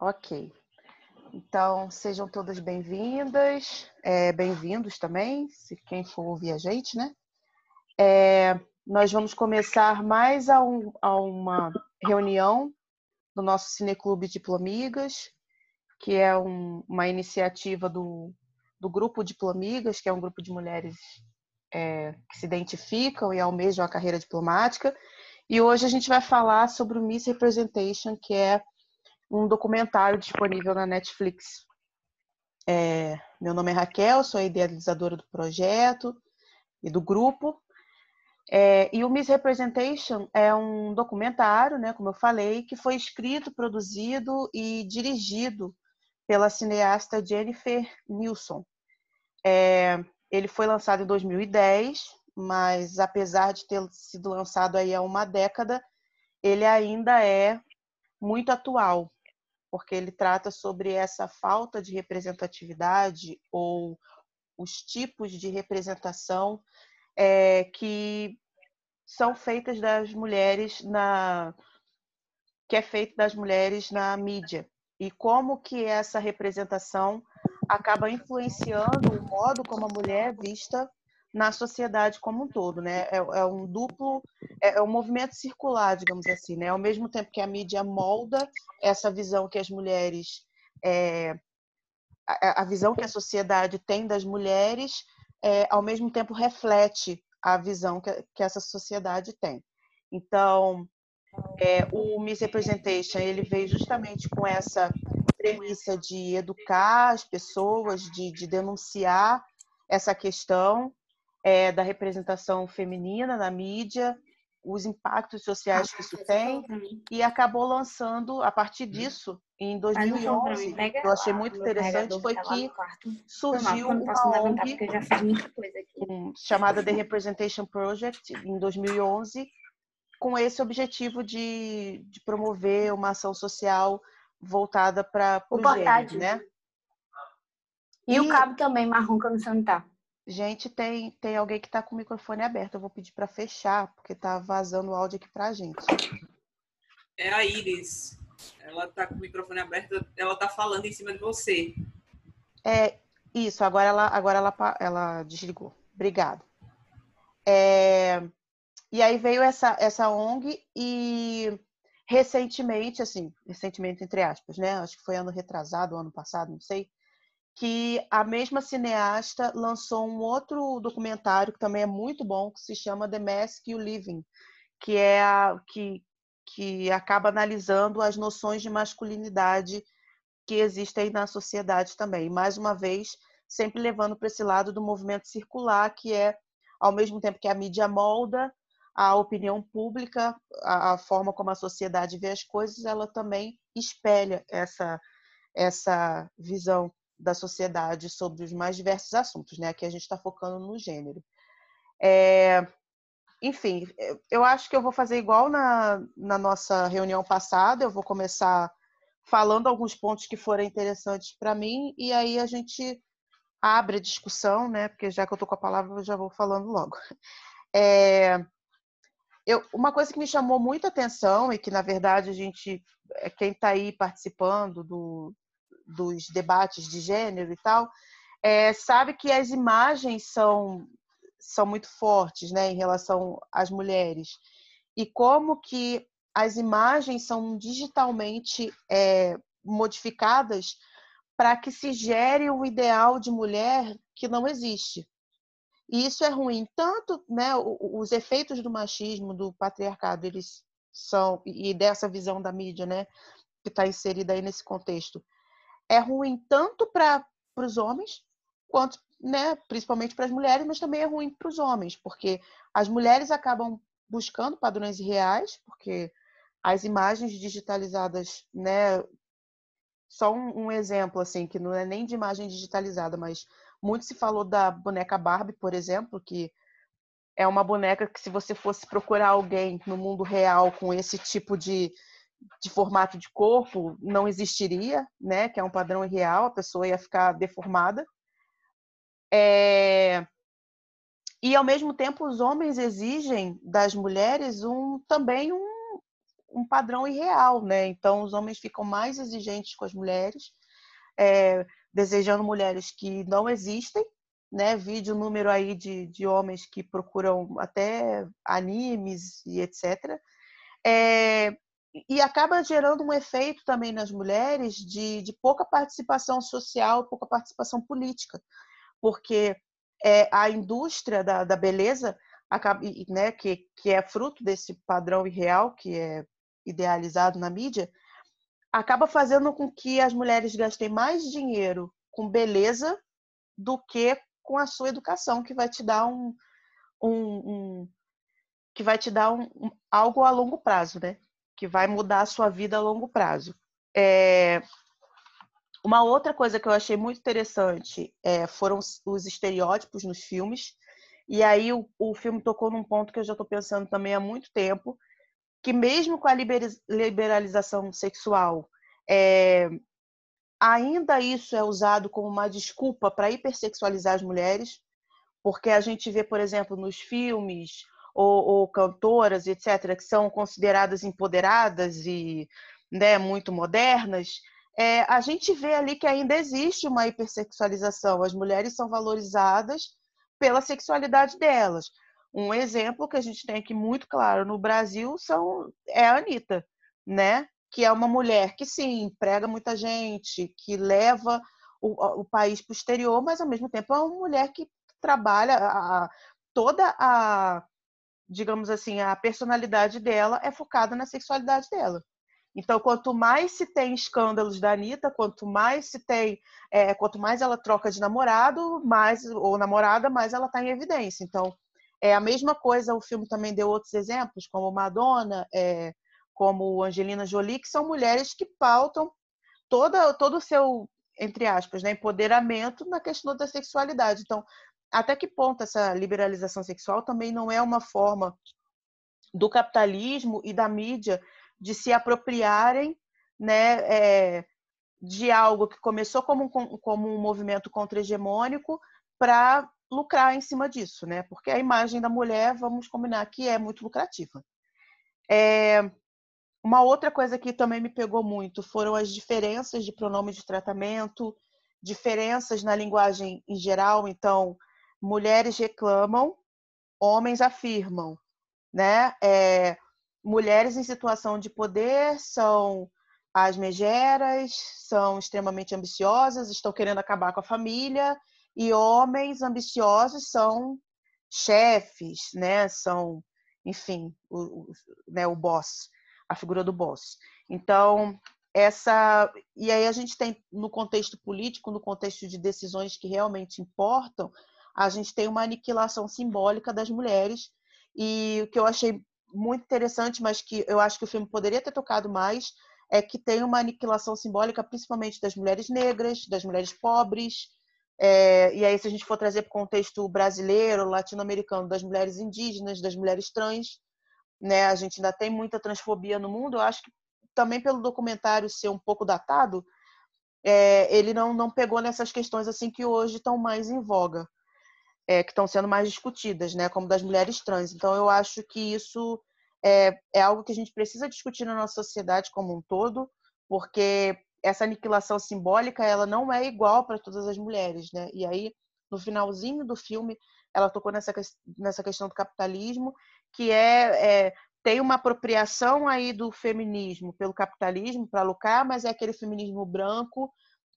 Ok. Então, sejam todas bem-vindas, é, bem-vindos também, se quem for ouvir a gente, né? É, nós vamos começar mais a, um, a, uma reunião do nosso Cineclube Diplomigas, que é um, uma iniciativa do, do Grupo Diplomigas, que é um grupo de mulheres é, que se identificam e almejam a carreira diplomática. E hoje a gente vai falar sobre o Miss Representation, que é um documentário disponível na Netflix. É, meu nome é Raquel, sou a idealizadora do projeto e do grupo. É, e o Miss Representation é um documentário, né, como eu falei, que foi escrito, produzido e dirigido pela cineasta Jennifer Nilsson. É, ele foi lançado em 2010, mas apesar de ter sido lançado aí há uma década, ele ainda é muito atual porque ele trata sobre essa falta de representatividade ou os tipos de representação é, que são feitas das mulheres na que é feito das mulheres na mídia. E como que essa representação acaba influenciando o modo como a mulher é vista na sociedade como um todo, né? É, é um duplo, é, é, um movimento circular, digamos assim, né? Ao mesmo tempo que a mídia molda essa visão que as mulheres, é, a, a, visão que a sociedade tem das mulheres, é, ao mesmo tempo reflete a visão que, que essa sociedade tem. Então, é, o Miss Representation ele veio justamente com essa premissa de educar as pessoas, de, de denunciar essa questão é, da representação feminina na mídia, os impactos sociais que isso tem, e acabou lançando, a partir disso, em 2011, eu achei muito interessante, foi que surgiu uma ONG chamada The Representation Project, em 2011, com esse objetivo de, de promover uma ação social voltada para o gênero, né? E, e, o cabo também, marrom, que eu não sei onde tá. Gente, tem, tem alguém que está com o microfone aberto. Eu vou pedir para fechar, porque está vazando o áudio aqui para a gente. É a Iris. Ela está com o microfone aberto, ela está falando em cima de você. É isso, agora ela, agora ela, ela desligou. Obrigada. É, e aí veio essa, essa ONG e recentemente, assim, recentemente entre aspas, né? Acho que foi ano retrasado, ano passado, não sei que a mesma cineasta lançou um outro documentário que também é muito bom, que se chama The Mask You Living, que é a, que, que acaba analisando as noções de masculinidade que existem na sociedade também. Mais uma vez, sempre levando para esse lado do movimento circular, que é, ao mesmo tempo que a mídia molda a opinião pública, a, a forma como a sociedade vê as coisas, ela também espelha essa, essa visão da sociedade sobre os mais diversos assuntos, né? Aqui a gente está focando no gênero. É, enfim, eu acho que eu vou fazer igual na, na nossa reunião passada, eu vou começar falando alguns pontos que foram interessantes para mim e aí a gente abre a discussão, né? Porque já que eu estou com a palavra, eu já vou falando logo. É, eu, uma coisa que me chamou muita atenção e que, na verdade, a gente, é, quem está aí participando do, dos debates de gênero e tal, é, sabe que as imagens são, são muito fortes né, em relação às mulheres. E como que as imagens são digitalmente é, modificadas para que se gere um ideal de mulher que não existe. E isso é ruim. Tanto né, os efeitos do machismo, do patriarcado, eles são, e dessa visão da mídia, né, que está inserida aí nesse contexto, é ruim tanto para os homens quanto, né, principalmente para as mulheres, mas também é ruim para os homens, porque as mulheres acabam buscando padrões reais, porque as imagens digitalizadas, né, só um, um, exemplo assim, que não é nem de imagem digitalizada, mas muito se falou da boneca Barbie, por exemplo, que é uma boneca que se você fosse procurar alguém no mundo real com esse tipo de de formato de corpo não existiria, né? Que é um padrão irreal, a pessoa ia ficar deformada. É... E ao mesmo tempo os homens exigem das mulheres um também um, um padrão irreal, né? Então, os homens ficam mais exigentes com as mulheres, é, desejando mulheres que não existem, né? Vídeo número aí de, de homens que procuram até animes e etc. É, e acaba gerando um efeito também nas mulheres de, de pouca participação social, pouca participação política, porque é, a indústria da, da beleza acaba, né, que, que é fruto desse padrão irreal que é idealizado na mídia, acaba fazendo com que as mulheres gastem mais dinheiro com beleza do que com a sua educação, que vai te dar um, um, um que vai te dar um, um, algo a longo prazo, né? Que vai mudar a sua vida a longo prazo. É... Uma outra coisa que eu achei muito interessante é, foram os estereótipos nos filmes. E aí o, o filme tocou num ponto que eu já estou pensando também há muito tempo, que mesmo com a liberalização sexual, é, ainda isso é usado como uma desculpa para hipersexualizar as mulheres, porque a gente vê, por exemplo, nos filmes ou, ou cantoras, etc., que são consideradas empoderadas e né, muito modernas, é, a gente vê ali que ainda existe uma hipersexualização. As mulheres são valorizadas pela sexualidade delas. Um exemplo que a gente tem aqui muito claro no Brasil são, é a Anitta, né? Que é uma mulher que sim, emprega muita gente, que leva o, o país para o exterior, mas ao mesmo tempo é uma mulher que trabalha a, toda a, digamos assim, a personalidade dela é focada na sexualidade dela. Então, quanto mais se tem escândalos da Anitta, quanto mais se tem, é, quanto mais ela troca de namorado, mais ou namorada, mais ela está em evidência. Então, é a mesma coisa. O filme também deu outros exemplos, como Madonna, é, como Angelina Jolie, que são mulheres que pautam toda, todo o seu, entre aspas, né, empoderamento na questão da sexualidade. Então, até que ponto essa liberalização sexual também não é uma forma do capitalismo e da mídia de se apropriarem né, é, de algo que começou como um, como um movimento contra-hegemônico para lucrar em cima disso, né? Porque a imagem da mulher, vamos combinar que é muito lucrativa. É, uma outra coisa que também me pegou muito foram as diferenças de pronome de tratamento, diferenças na linguagem em geral. Então, mulheres reclamam, homens afirmam, né? É, mulheres em situação de poder são as megeras, são extremamente ambiciosas, estão querendo acabar com a família, e homens ambiciosos são chefes, né? São, enfim, o, o, né, o boss, a figura do boss. Então, essa e aí a gente tem no contexto político, no contexto de decisões que realmente importam, a gente tem uma aniquilação simbólica das mulheres. E o que eu achei muito interessante, mas que eu acho que o filme poderia ter tocado mais, é que tem uma aniquilação simbólica, principalmente das mulheres negras, das mulheres pobres, é, e aí se a gente for trazer para o contexto brasileiro, latino-americano, das mulheres indígenas, das mulheres trans, né, a gente ainda tem muita transfobia no mundo. Eu acho que também pelo documentário ser um pouco datado, é, ele não, não pegou nessas questões assim que hoje estão mais em voga é, que estão sendo mais discutidas, né, como das mulheres trans. Então, eu acho que isso é, é algo que a gente precisa discutir na nossa sociedade como um todo, porque essa aniquilação simbólica ela não é igual para todas as mulheres, né? E aí, no finalzinho do filme, ela tocou nessa, nessa questão do capitalismo, que é, é tem uma apropriação aí do feminismo pelo capitalismo para lucrar, mas é aquele feminismo branco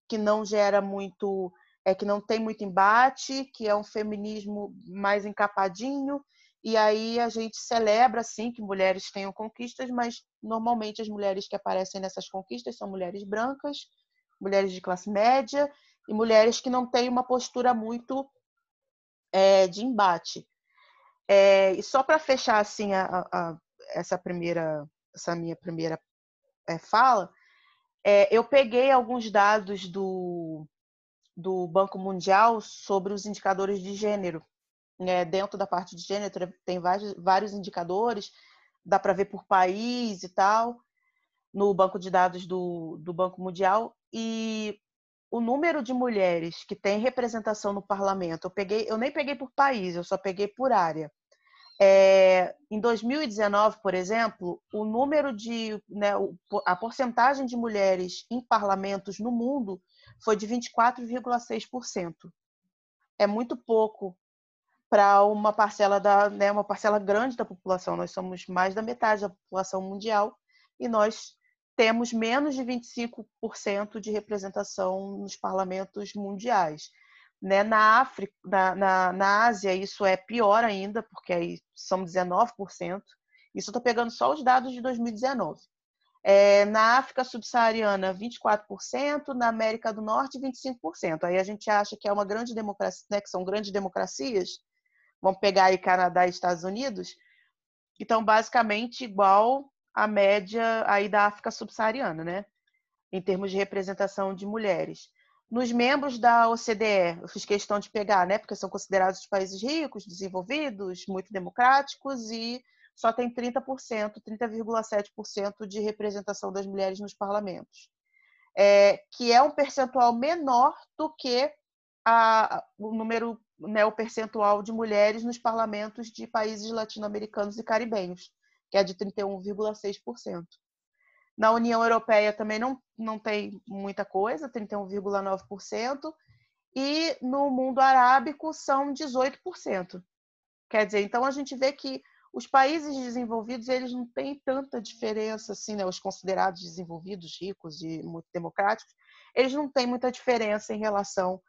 que não gera muito é que não tem muito embate, que é um feminismo mais encapadinho, e aí a gente celebra sim que mulheres tenham conquistas, mas normalmente as mulheres que aparecem nessas conquistas são mulheres brancas, mulheres de classe média e mulheres que não têm uma postura muito é, de embate. É, e só para fechar assim a, a, essa primeira, essa minha primeira é, fala, é, eu peguei alguns dados do do Banco Mundial sobre os indicadores de gênero. É, dentro da parte de gênero tem vários, vários indicadores, dá para ver por país e tal, no banco de dados do, do Banco Mundial. E o número de mulheres que têm representação no parlamento, eu peguei, eu nem peguei por país, eu só peguei por área. É, em 2019, por exemplo, o número de. Né, a porcentagem de mulheres em parlamentos no mundo foi de 24,6%. É muito pouco para uma parcela da, né, uma parcela grande da população. Nós somos mais da metade da população mundial e nós temos menos de 25% de representação nos parlamentos mundiais. Né? Na África, na, na, na Ásia, isso é pior ainda, porque aí são 19%. Isso eu estou pegando só os dados de 2019. É, na África subsaariana, 24%, na América do Norte, 25%. Aí a gente acha que é uma grande democracia, né, que são grandes democracias. Vamos pegar aí Canadá e Estados Unidos. Então, basicamente, igual a média aí da África subsaariana, né? Em termos de representação de mulheres. Nos membros da OCDE, eu fiz questão de pegar, né? Porque são considerados países ricos, desenvolvidos, muito democráticos e só tem 30%, 30,7% de representação das mulheres nos parlamentos. É, que é um percentual menor do que a, o número, né, o percentual de mulheres nos parlamentos de países latino-americanos e caribenhos, que é de 31,6%. Na União Europeia também não, não tem muita coisa, 31,9%. E no mundo arábico são 18%. Quer dizer, então a gente vê que os países desenvolvidos eles não têm tanta diferença assim, né? Os considerados desenvolvidos, ricos e muito democráticos, eles não têm muita diferença em relação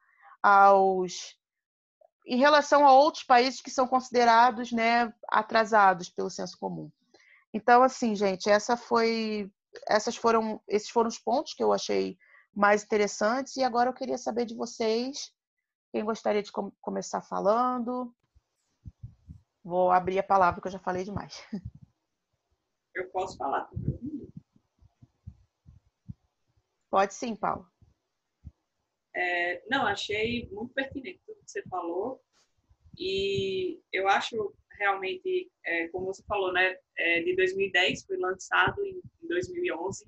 aos em relação a outros países que são considerados, né, atrasados pelo senso comum. Então, assim, gente, essa foi, essas foram, esses foram os pontos que eu achei mais interessantes. E agora eu queria saber de vocês, quem gostaria de com começar falando. Vou abrir a palavra que eu já falei demais. Eu posso falar Pode sim, Paulo. É, não, achei muito pertinente tudo que você falou. E eu acho realmente, é, como você falou, né, é, de 2010, foi lançado em, em 2011.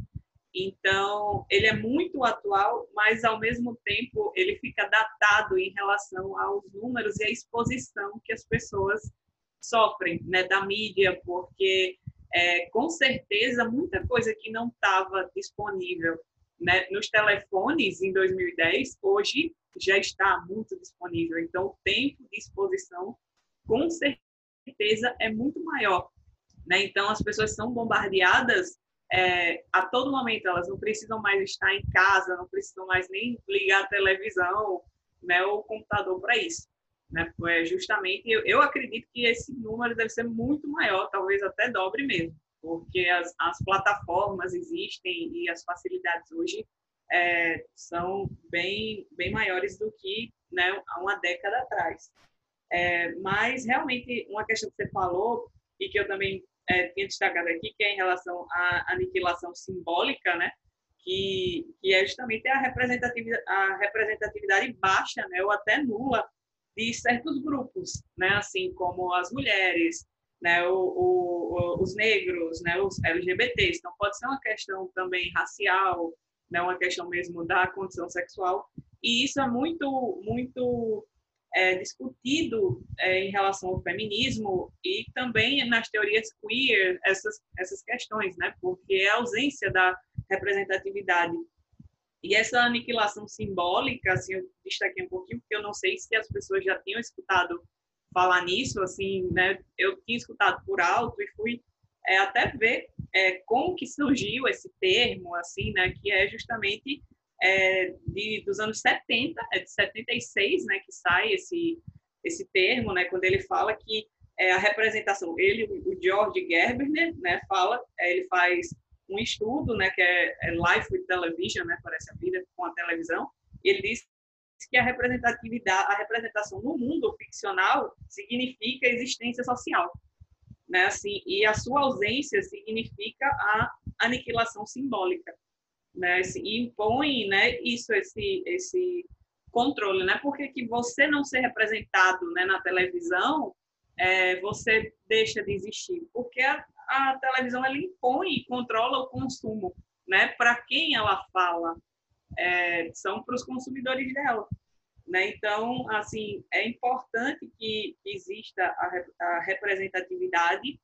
Então, ele é muito atual, mas ao mesmo tempo ele fica datado em relação aos números e à exposição que as pessoas sofrem né, da mídia, porque é, com certeza muita coisa que não estava disponível né, nos telefones em 2010, hoje já está muito disponível. Então, o tempo de exposição, com certeza, certeza é muito maior. Né? Então, as pessoas são bombardeadas é, a todo momento, elas não precisam mais estar em casa, não precisam mais nem ligar a televisão né, ou o computador para isso. Né? É justamente, eu, eu acredito que esse número deve ser muito maior, talvez até dobre mesmo, porque as, as plataformas existem e as facilidades hoje é, são bem, bem maiores do que né, há uma década atrás. É, mas, realmente, uma questão que você falou, e que eu também é, tinha destacado aqui, que é em relação à aniquilação simbólica, né? Que, que é justamente a representatividade, a representatividade baixa, né? Ou até nula de certos grupos, né? Assim como as mulheres, né? O, o, os negros, né? Os LGBTs. Então, pode ser uma questão também racial, né? Uma questão mesmo da condição sexual. E isso é muito, muito é, discutido é, em relação ao feminismo e também nas teorias queer essas essas questões, né? Porque é a ausência da representatividade e essa aniquilação simbólica, assim, eu destaquei um pouquinho porque eu não sei se as pessoas já tinham escutado falar nisso, assim, né? Eu tinha escutado por alto e fui é, até ver é, como que surgiu esse termo, assim, né? Que é justamente é, de, dos anos 70, é de 76, né, que sai esse, esse termo, né, quando ele fala que é, a representação, ele, o George Gerbner, né, fala, é, ele faz um estudo, né, que é, é Life with Television, né, parece a vida com a televisão, ele diz que a representatividade, a representação no mundo ficcional significa existência social, né, assim, e a sua ausência significa a aniquilação simbólica né, e impõe, né, isso, esse, esse controle, né, porque que você não ser representado, né, na televisão, é, você deixa de existir, porque a, a televisão ela impõe e controla o consumo, né, para quem ela fala, é, são para os consumidores dela, Né? Então, assim, é importante que exista a, a representatividade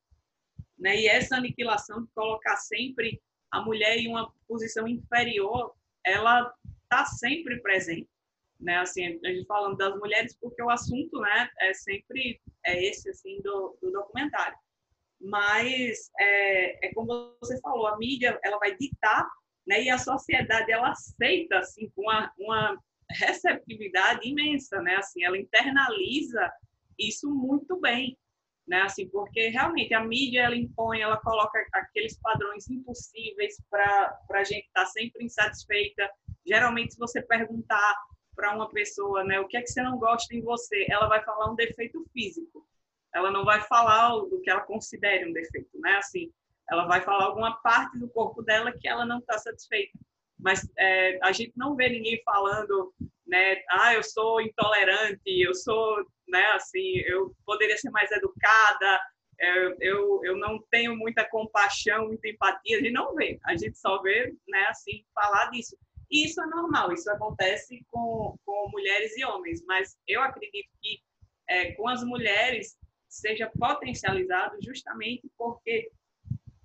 né? e essa aniquilação de colocar sempre a mulher em uma posição inferior, ela está sempre presente. Né? Assim, a gente falando das mulheres porque o assunto né, é sempre é esse assim do, do documentário. Mas é, é como você falou, a mídia ela vai ditar né, e a sociedade ela aceita assim, com uma, uma receptividade imensa, né? Assim, ela internaliza isso muito bem, né? Assim, porque realmente a mídia ela impõe, ela coloca aqueles padrões impossíveis para a gente estar tá sempre insatisfeita. Geralmente, se você perguntar para uma pessoa, né, o que é que você não gosta em você, ela vai falar um defeito físico. Ela não vai falar o que ela considere um defeito, né? Assim, ela vai falar alguma parte do corpo dela que ela não está satisfeita mas é, a gente não vê ninguém falando, né, ah, eu sou intolerante, eu sou, né, assim, eu poderia ser mais educada, eu, eu, eu não tenho muita compaixão, muita empatia, a gente não vê, a gente só vê, né, assim, falar disso. E isso é normal, isso acontece com, com mulheres e homens, mas eu acredito que é, com as mulheres seja potencializado justamente porque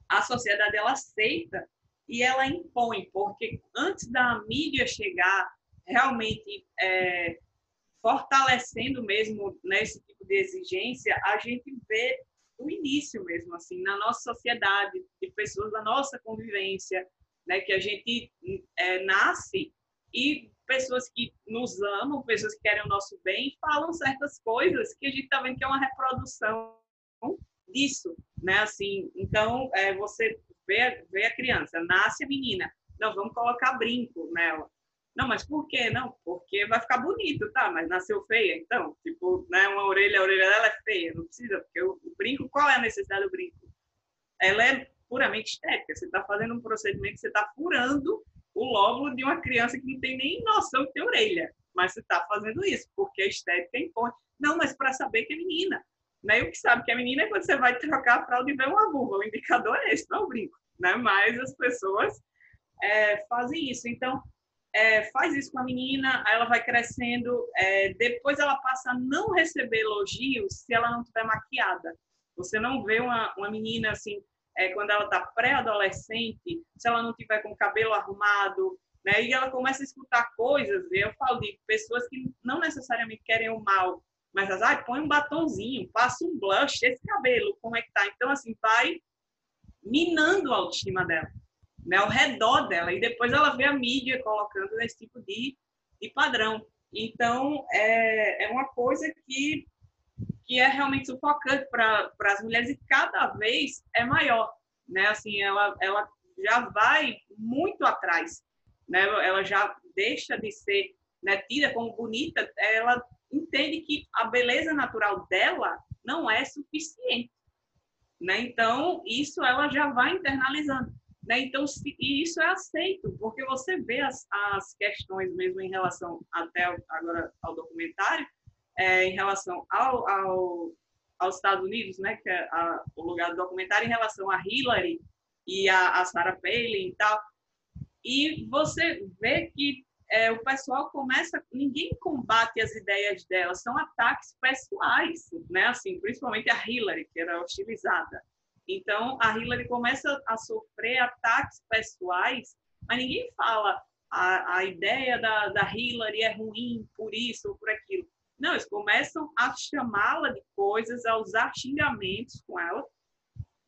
a sociedade ela aceita e ela impõe, porque antes da mídia chegar realmente é, fortalecendo mesmo né, tipo de exigência, a gente vê o início mesmo, assim, na nossa sociedade, de pessoas da nossa convivência, né, que a gente é, nasce e pessoas que nos amam, pessoas que querem o nosso bem, falam certas coisas que a gente está vendo que é uma reprodução disso, né? Assim, então é, você vê, vê a criança, nasce a menina, não, vamos colocar brinco nela. Não, mas por quê? Não, porque vai ficar bonito, tá? Mas nasceu feia, então, tipo, né, uma orelha, a orelha dela é feia, não precisa, porque o, brinco, qual é a necessidade do brinco? Ela é puramente estética, você está fazendo um procedimento, você está furando o lóbulo de uma criança que não tem nem noção que tem orelha, mas você está fazendo isso, porque a estética impõe. Não, mas para saber que é menina. Né? o que sabe que é menina é quando você vai trocar a fralda e vê uma vulva. O indicador é esse, não é o brinco. Né? Mas as pessoas é, fazem isso. Então, é, faz isso com a menina, ela vai crescendo, é, depois ela passa a não receber elogios se ela não estiver maquiada. Você não vê uma, uma menina assim, é, quando ela está pré-adolescente, se ela não tiver com o cabelo arrumado, né, e ela começa a escutar coisas, eu falo de pessoas que não necessariamente querem o mal, mas as, ah, põe um batonzinho, passa um blush, esse cabelo, como é que tá? Então, assim, vai minando a autoestima dela, né, ao redor dela. E depois ela vê a mídia colocando esse tipo de, de padrão. Então, é, é uma coisa que, que é realmente sufocante para as mulheres e cada vez é maior. Né? Assim, ela, ela já vai muito atrás. Né? Ela já deixa de ser né, tida como bonita, ela entende que a beleza natural dela não é suficiente. Né? Então, isso ela já vai internalizando. Né? Então, se, e isso é aceito, porque você vê as, as questões mesmo em relação, até agora ao documentário, é, em relação ao, ao, aos Estados Unidos, né, que é a, o lugar do documentário, em relação a Hillary e a, a Sarah Palin e tal. E você vê que é, o pessoal começa, ninguém combate as ideias dela, são ataques pessoais, né? Assim, principalmente a Hillary, que era hostilizada. Então, a Hillary começa a sofrer ataques pessoais, mas ninguém fala a, a ideia da, da Hillary é ruim por isso ou por aquilo. Não, eles começam a chamá-la de coisas, a usar xingamentos com ela,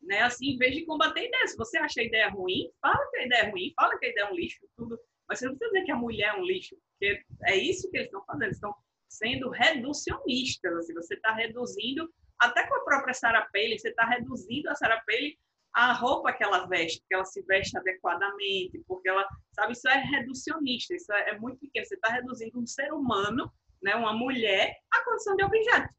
né? Assim, em vez de combater ideias. Se você acha a ideia ruim, fala que a ideia é ruim, fala que a ideia é um lixo, tudo mas você não precisa dizer que a mulher é um lixo, porque é isso que eles estão fazendo. Eles estão sendo reducionistas. Assim, você está reduzindo, até com a própria Sarah Palin, você está reduzindo a Sarah Palin a roupa que ela veste, que ela se veste adequadamente, porque ela, sabe, isso é reducionista, isso é, é muito pequeno. Você está reduzindo um ser humano, né, uma mulher, à condição de objeto,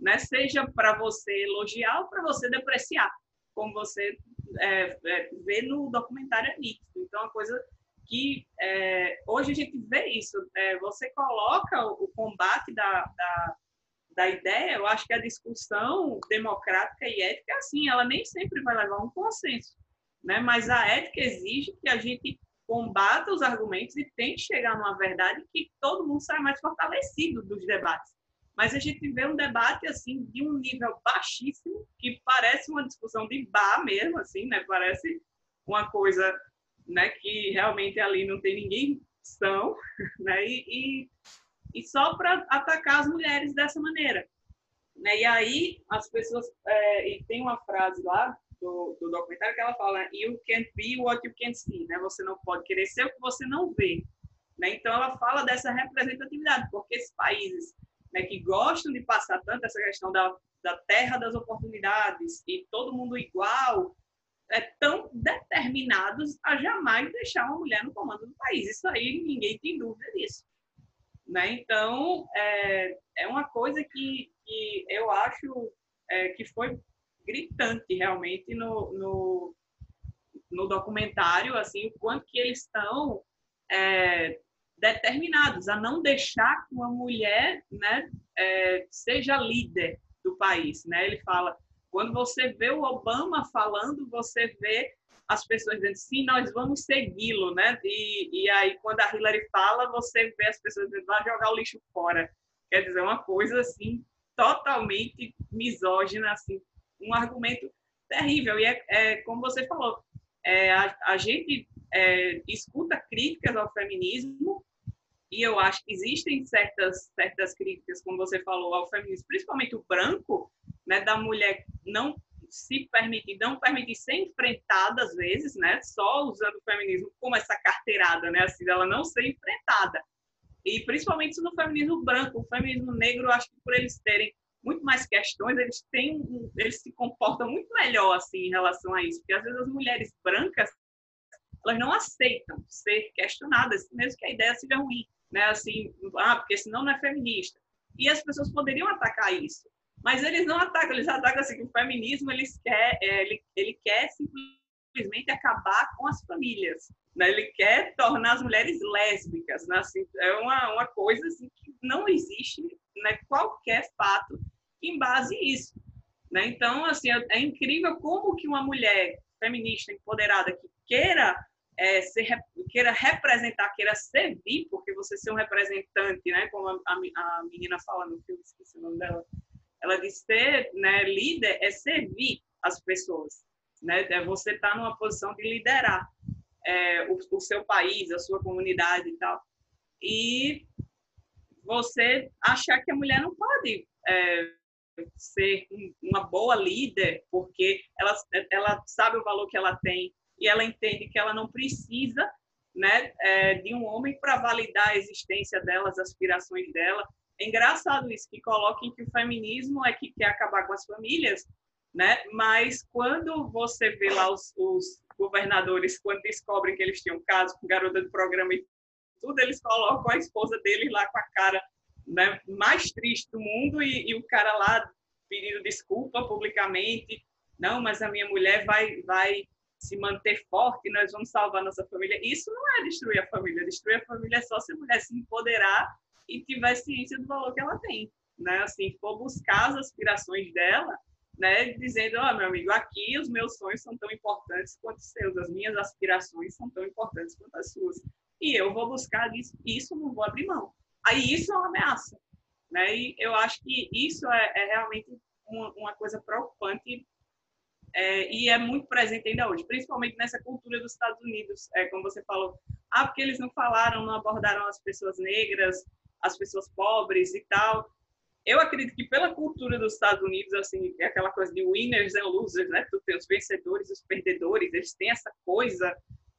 né? Seja para você elogiar ou para você depreciar, como você é, é, vê no documentário é nítido. Então, a coisa que é, hoje a gente vê isso. É, você coloca o, o combate da, da, da, ideia, eu acho que a discussão democrática e ética é assim, ela nem sempre vai levar um consenso, né? mas a ética exige que a gente combata os argumentos e tente chegar numa verdade que todo mundo sai mais fortalecido dos debates. Mas a gente vê um debate assim de um nível baixíssimo, que parece uma discussão de bar mesmo, assim, né? Parece uma coisa, né, que realmente ali não tem ninguém são, né? E, e, e só para atacar as mulheres dessa maneira. Né? E aí as pessoas é, e tem uma frase lá do, do, documentário que ela fala you can't be what you can't see, né? Você não pode querer ser o que você não vê, né? Então ela fala dessa representatividade, porque esses países né, que gostam de passar tanto essa questão da, da terra das oportunidades e todo mundo igual, é, tão determinados a jamais deixar uma mulher no comando do país. Isso aí ninguém tem dúvida disso. Né? Então, é, é uma coisa que, que eu acho é, que foi gritante realmente no, no, no, documentário, assim, o quanto que eles estão é, determinados a não deixar que uma mulher né, é, seja líder do país. Né? Ele fala, quando você vê o Obama falando, você vê as pessoas dizendo, sim, nós vamos segui-lo, né? E, e aí, quando a Hillary fala, você vê as pessoas dizendo, vai jogar o lixo fora. Quer dizer, uma coisa, assim, totalmente misógina, assim, um argumento terrível. E é, é como você falou, é, a, a, gente é, escuta críticas ao feminismo, e eu acho que existem certas, certas críticas, como você falou, ao feminismo, principalmente o branco, né, da mulher não se permitir, não permitir ser enfrentada às vezes, né, só usando o feminismo como essa carteirada, né, assim, dela não ser enfrentada. E principalmente isso no feminismo branco, o feminismo negro, acho que por eles terem muito mais questões, eles têm, eles se comportam muito melhor assim em relação a isso, porque às vezes as mulheres brancas elas não aceitam ser questionadas, mesmo que a ideia seja ruim, né? Assim, ah, porque senão não é feminista. E as pessoas poderiam atacar isso, mas eles não atacam, eles atacam assim que o feminismo eles quer, é, ele, ele quer simplesmente acabar com as famílias, né? Ele quer tornar as mulheres lésbicas, né? Assim, é uma, uma coisa assim que não existe, né? Qualquer fato que embase isso, né? Então, assim, é, é incrível como que uma mulher feminista empoderada que queira é, ser, queira representar, queira servir, porque você ser um representante, né? Como a, a menina fala no filme, esqueci o nome dela, ela diz ser né, líder é servir as pessoas, né? É você estar tá numa posição de liderar é, o, o, seu país, a sua comunidade e tal. E você achar que a mulher não pode é, ser uma boa líder, porque ela, ela sabe o valor que ela tem e ela entende que ela não precisa né, é, de um homem para validar a existência dela, as aspirações dela. É engraçado isso, que coloquem que o feminismo é que quer acabar com as famílias, né? Mas quando você vê lá os, os governadores, quando descobrem que eles tinham caso com garota do programa e tudo, eles colocam a esposa deles lá com a cara né, mais triste do mundo e, e, o cara lá pedindo desculpa publicamente. Não, mas a minha mulher vai, vai se manter forte, nós vamos salvar nossa família. Isso não é destruir a família. Destruir a família é só se a mulher se empoderar e tiver ciência do valor que ela tem, né? Assim, for buscar as aspirações dela, né? Dizendo, ó, oh, meu amigo, aqui os meus sonhos são tão importantes quanto os seus, as minhas aspirações são tão importantes quanto as suas. E eu vou buscar isso, isso não vou abrir mão. Aí isso é uma ameaça, né? E eu acho que isso é, é realmente uma, uma, coisa preocupante é, e é muito presente ainda hoje, principalmente nessa cultura dos Estados Unidos, é, como você falou, ah, porque eles não falaram, não abordaram as pessoas negras, as pessoas pobres e tal. Eu acredito que pela cultura dos Estados Unidos, assim, é aquela coisa de winners and losers, né? Tu tem os vencedores e os perdedores, eles têm essa coisa,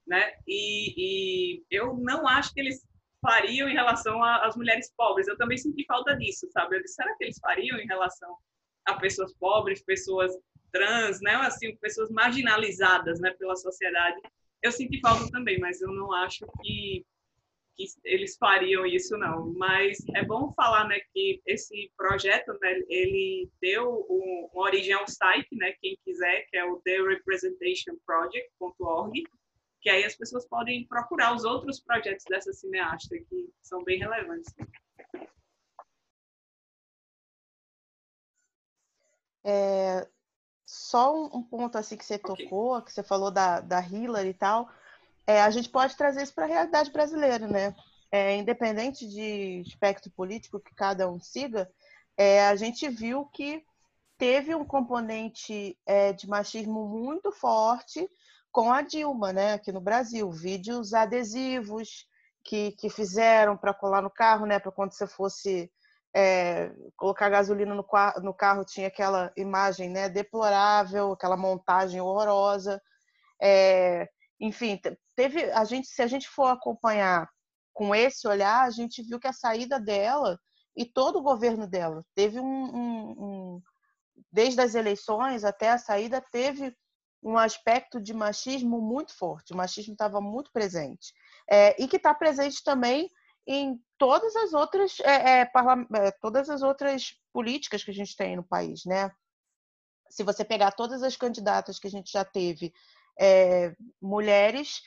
né? E, e eu não acho que eles fariam em relação às mulheres pobres. Eu também senti falta disso, sabe? Eu disse, será que eles fariam em relação a pessoas pobres, pessoas trans, né? Assim, pessoas marginalizadas, né, pela sociedade. Eu senti falta também, mas eu não acho que que eles fariam isso não, mas é bom falar, né, que esse projeto, né, ele deu um, uma origem ao site, né, quem quiser, que é o therepresentationproject.org, que aí as pessoas podem procurar os outros projetos dessa cineasta que são bem relevantes. É, só um, ponto assim que você tocou, okay. que você falou da, da Hillary e tal, é, a gente pode trazer isso para a realidade brasileira, né? É, independente de espectro político que cada um siga, é, a gente viu que teve um componente é, de machismo muito forte com a Dilma, né, aqui no Brasil. Vídeos adesivos que, que fizeram para colar no carro, né, para quando você fosse é, colocar gasolina no, no, carro, tinha aquela imagem né, deplorável, aquela montagem horrorosa. É, enfim, teve a gente, se a gente for acompanhar com esse olhar, a gente viu que a saída dela e todo o governo dela teve um, um, um desde as eleições até a saída, teve um aspecto de machismo muito forte. O machismo estava muito presente. É, e que está presente também em todas as outras é, é, é, todas as outras políticas que a gente tem no país, né? Se você pegar todas as candidatas que a gente já teve, é, mulheres,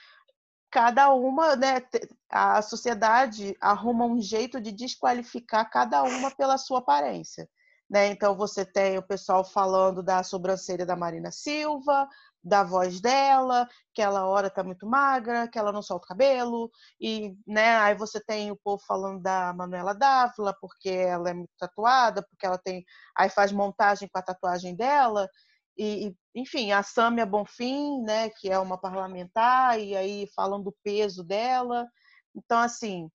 cada uma, né, a sociedade arruma um jeito de desqualificar cada uma pela sua aparência. Né? Então você tem o pessoal falando da sobrancelha da Marina Silva, da voz dela, que ela hora tá muito magra, que ela não solta o cabelo, e né, aí você tem o povo falando da Manuela Dávila, porque ela é muito tatuada, porque ela tem. Aí faz montagem com a tatuagem dela. E, enfim, a Sâmia Bonfim, né, que é uma parlamentar, e aí falam do peso dela. Então, assim,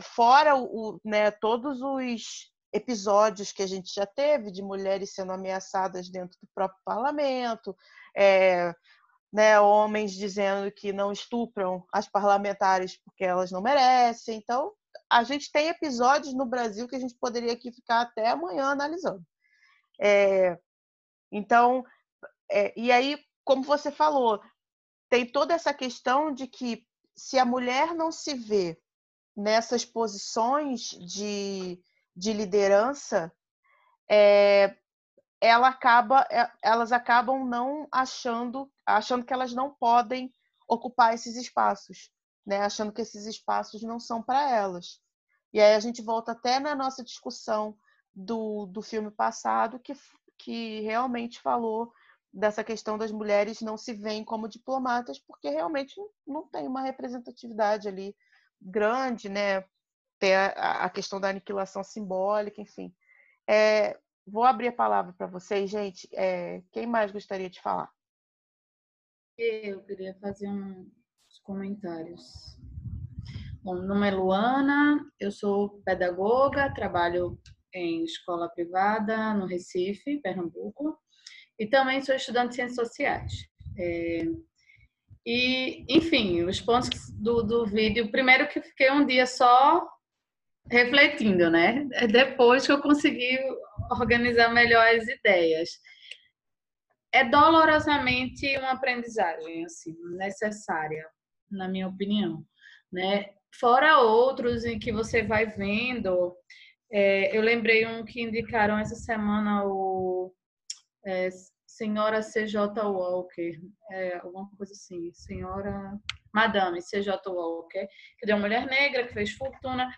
fora o, né, todos os episódios que a gente já teve de mulheres sendo ameaçadas dentro do próprio parlamento, é, né, homens dizendo que não estupram as parlamentares porque elas não merecem. Então, a gente tem episódios no Brasil que a gente poderia aqui ficar até amanhã analisando. É, então, é, e aí, como você falou, tem toda essa questão de que se a mulher não se vê nessas posições de de liderança, é, ela acaba, é, elas acabam não achando, achando que elas não podem ocupar esses espaços, né? Achando que esses espaços não são para elas. E aí a gente volta até na nossa discussão do, do filme passado, que, que realmente falou dessa questão das mulheres não se veem como diplomatas, porque realmente não tem uma representatividade ali grande, né? ter a, a questão da aniquilação simbólica, enfim. É, vou abrir a palavra para vocês, gente. É, quem mais gostaria de falar? Eu queria fazer uns comentários. Bom, meu nome é Luana, eu sou pedagoga, trabalho em escola privada no Recife, Pernambuco, e também sou estudante de ciências sociais. É, e, enfim, os pontos do, do vídeo, primeiro que eu fiquei um dia só refletindo, né? É depois que eu consegui organizar melhor as ideias. É dolorosamente uma aprendizagem assim necessária, na minha opinião, né? Fora outros em que você vai vendo, é, eu lembrei um que indicaram essa semana o é, Senhora CJ Walker, é, alguma coisa assim, Senhora Madame CJ Walker, que é uma mulher negra que fez fortuna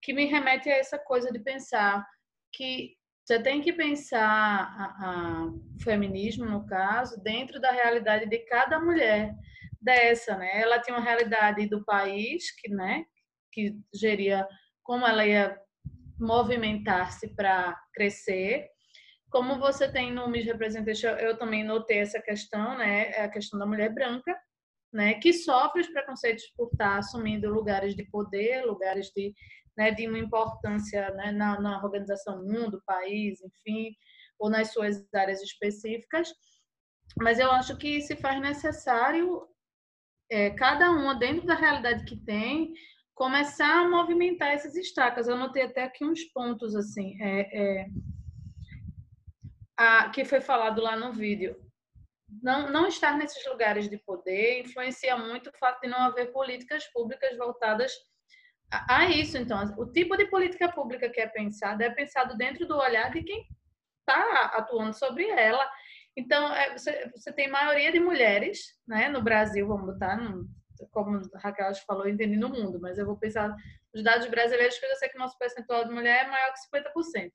que me remete a essa coisa de pensar que você tem que pensar a, a, o feminismo, no caso, dentro da realidade de cada mulher dessa, né? Ela tinha uma realidade do país que, né, que geria como ela ia movimentar-se para crescer. Como você tem no Miss Representation, eu também notei essa questão, né? É a questão da mulher branca, né? Que sofre os preconceitos por estar assumindo lugares de poder, lugares de né, de uma importância né, na, na organização mundo, país, enfim, ou nas suas áreas específicas. Mas eu acho que se faz necessário, é, cada uma, dentro da realidade que tem, começar a movimentar essas estacas. Eu anotei até aqui uns pontos, assim, é, é, a, que foi falado lá no vídeo. Não, não estar nesses lugares de poder influencia muito o fato de não haver políticas públicas voltadas a isso, então. O tipo de política pública que é pensada é pensado dentro do olhar de quem está atuando sobre ela. Então, é, você, você tem maioria de mulheres né, no Brasil, vamos botar, no, como a Raquel falou, entendi no mundo, mas eu vou pensar nos dados brasileiros, que eu sei que o nosso percentual de mulher é maior que 50%.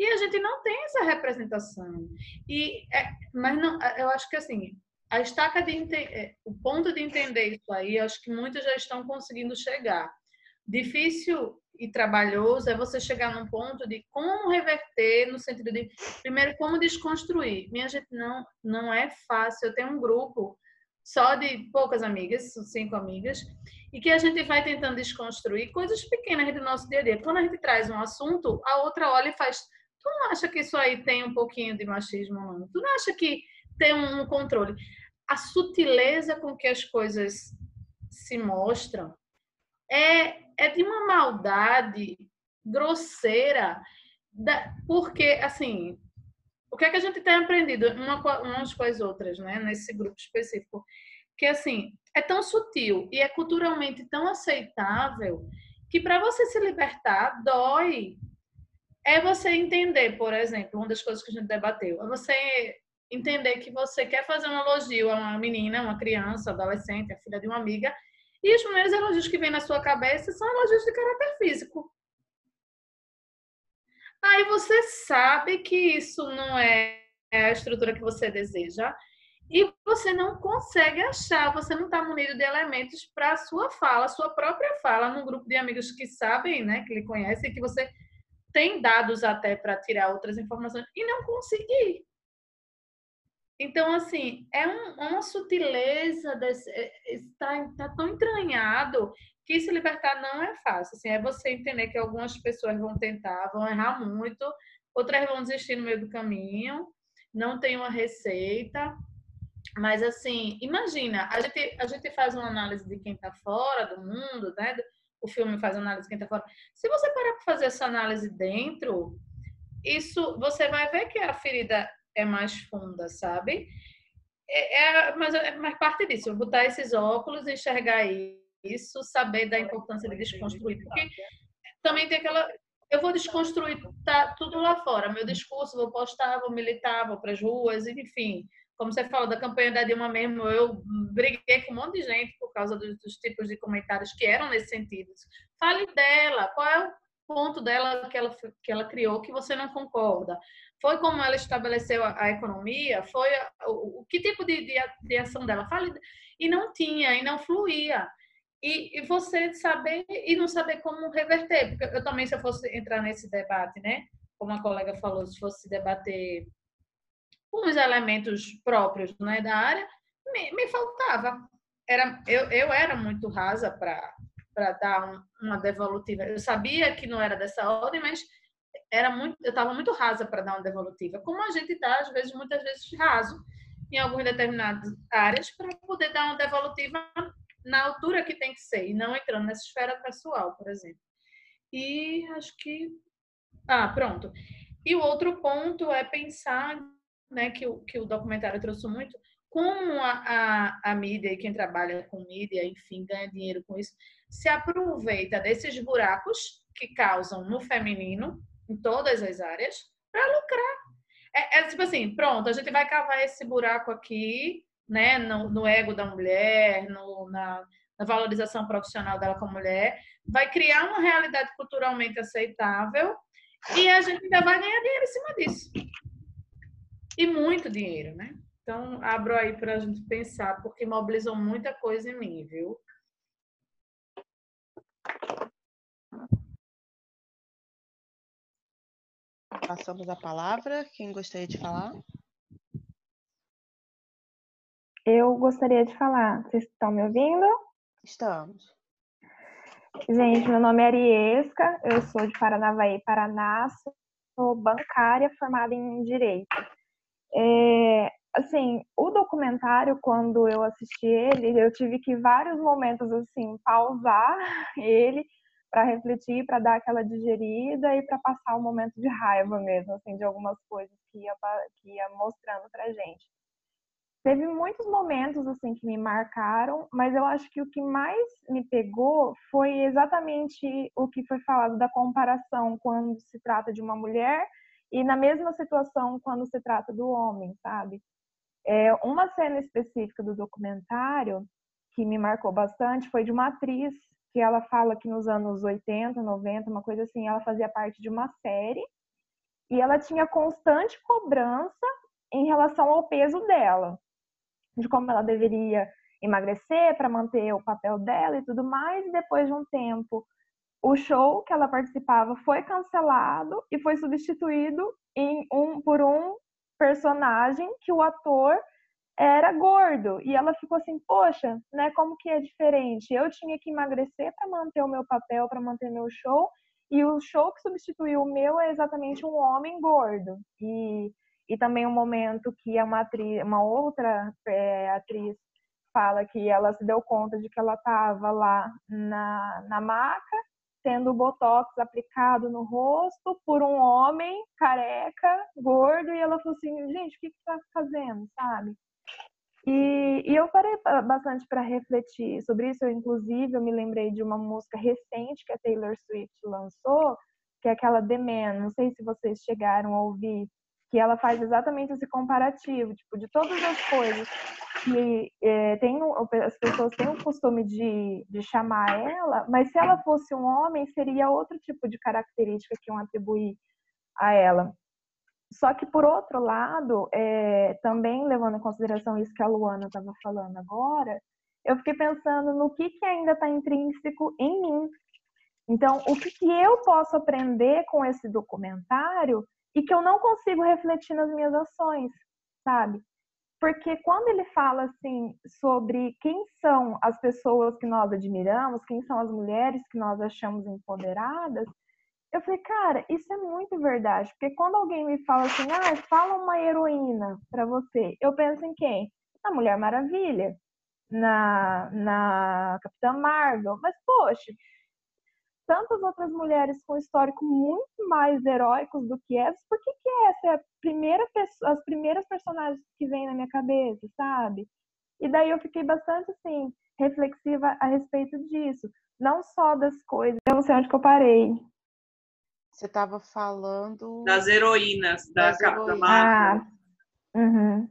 E a gente não tem essa representação. E, é, mas não, eu acho que assim, a estaca de é, o ponto de entender isso aí, acho que muitos já estão conseguindo chegar. Difícil e trabalhoso é você chegar num ponto de como reverter no sentido de primeiro como desconstruir. Minha gente não não é fácil. Eu tenho um grupo só de poucas amigas, cinco amigas, e que a gente vai tentando desconstruir coisas pequenas do nosso dia a dia. Quando a gente traz um assunto, a outra olha e faz: Tu não acha que isso aí tem um pouquinho de machismo? Não? Tu não acha que tem um controle? A sutileza com que as coisas se mostram é, é de uma maldade grosseira, da, porque, assim, o que é que a gente tem aprendido uma, umas com as outras, né, nesse grupo específico? Que, assim, é tão sutil e é culturalmente tão aceitável que para você se libertar dói. É você entender, por exemplo, uma das coisas que a gente debateu, é você entender que você quer fazer um elogio a uma menina, uma criança, adolescente, a filha de uma amiga, e os primeiros elogios que vêm na sua cabeça são elogios de caráter físico. Aí você sabe que isso não é a estrutura que você deseja, e você não consegue achar, você não está munido de elementos para a sua fala, sua própria fala, num grupo de amigos que sabem, né, que lhe conhecem, que você tem dados até para tirar outras informações e não conseguir. Então, assim, é um, uma sutileza, desse, está, é, está tão entranhado que se libertar não é fácil. Assim, é você entender que algumas pessoas vão tentar, vão errar muito, outras vão desistir no meio do caminho, não tem uma receita, mas, assim, imagina, a gente, a gente faz uma análise de quem está fora do mundo, né? O filme faz análise quem está fora. Se você parar para fazer essa análise dentro, isso você vai ver que a ferida é mais funda, sabe? É, é, mas é mais parte disso, botar esses óculos, enxergar isso, saber da importância de desconstruir. Porque também tem aquela. Eu vou desconstruir tá, tudo lá fora. Meu discurso, vou postar, vou militar, vou para as ruas, enfim como você falou da campanha da Dilma mesmo, eu briguei com um monte de gente por causa dos, dos tipos de comentários que eram nesse sentido. Fale dela, qual é o ponto dela que ela, que ela criou que você não concorda? Foi como ela estabeleceu a, a economia? Foi a, o, o, que tipo de, de, de, ação dela? Fale, e não tinha, e não fluía. E, e, você saber e não saber como reverter, porque eu também, se eu fosse entrar nesse debate, né? Como a colega falou, se fosse debater com os elementos próprios né, da área, me, me faltava. Era, eu, eu era muito rasa para dar um, uma devolutiva. Eu sabia que não era dessa ordem, mas era muito, eu estava muito rasa para dar uma devolutiva. Como a gente está, às vezes, muitas vezes raso em algumas determinadas áreas para poder dar uma devolutiva na altura que tem que ser e não entrando nessa esfera pessoal, por exemplo. E acho que. Ah, pronto. E o outro ponto é pensar né, que, o, que o documentário trouxe muito, como a, a, a mídia e quem trabalha com mídia, enfim, ganha dinheiro com isso, se aproveita desses buracos que causam no feminino, em todas as áreas, para lucrar. É, é, tipo assim, pronto, a gente vai cavar esse buraco aqui, né, no, no ego da mulher, no, na, na valorização profissional dela como mulher, vai criar uma realidade culturalmente aceitável e a gente ainda vai ganhar dinheiro em cima disso e muito dinheiro, né? Então, abro aí para a gente pensar, porque mobilizou muita coisa em mim, viu? Passamos a palavra. Quem gostaria de falar? Eu gostaria de falar. Vocês estão me ouvindo? Estamos. Gente, meu nome é Ariesca, eu sou de Paranavaí, Paraná, sou bancária formada em Direito. É, assim, o documentário, quando eu assisti ele, eu tive que vários momentos assim pausar ele para refletir, para dar aquela digerida e para passar um momento de raiva mesmo, assim, de algumas coisas que ia, que ia mostrando para gente. Teve muitos momentos assim que me marcaram, mas eu acho que o que mais me pegou foi exatamente o que foi falado da comparação quando se trata de uma mulher e na mesma situação quando se trata do homem, sabe? É, uma cena específica do documentário que me marcou bastante foi de uma atriz que ela fala que nos anos 80, 90, uma coisa assim, ela fazia parte de uma série e ela tinha constante cobrança em relação ao peso dela. de como ela deveria emagrecer para manter o papel dela e tudo mais. E depois de um tempo, o show que ela participava foi cancelado e foi substituído em um, por um personagem que o ator era gordo. E ela ficou assim, poxa, né, como que é diferente? Eu tinha que emagrecer para manter o meu papel, para manter meu show, e o show que substituiu o meu é exatamente um homem gordo. E, e também um momento que uma, atriz, uma outra é, atriz fala que ela se deu conta de que ela estava lá na, na maca, tendo botox aplicado no rosto por um homem careca, gordo, e ela falou assim, gente, o que, que tá fazendo, sabe? E, e eu parei bastante para refletir sobre isso. Eu, inclusive, eu me lembrei de uma música recente que a Taylor Swift lançou, que é aquela The Man. Não sei se vocês chegaram a ouvir, que ela faz exatamente esse comparativo, tipo, de todas as coisas que é, tem, as pessoas têm o costume de, de chamar ela, mas se ela fosse um homem, seria outro tipo de característica que iam atribuir a ela. Só que, por outro lado, é, também levando em consideração isso que a Luana estava falando agora, eu fiquei pensando no que, que ainda está intrínseco em mim. Então, o que, que eu posso aprender com esse documentário e que eu não consigo refletir nas minhas ações, sabe? Porque quando ele fala assim sobre quem são as pessoas que nós admiramos, quem são as mulheres que nós achamos empoderadas, eu falei, cara, isso é muito verdade. Porque quando alguém me fala assim, ah, fala uma heroína para você, eu penso em quem? Na Mulher Maravilha, na, na Capitã Marvel. Mas, poxa, tantas outras mulheres com histórico muito mais heróicos do que essas, por que, que essa é a primeira pessoa, as primeiras personagens que vêm na minha cabeça, sabe? E daí eu fiquei bastante, assim, reflexiva a respeito disso. Não só das coisas. Eu não sei onde que eu parei. Você estava falando. Das heroínas da, das heroínas. Marvel. Ah, uhum.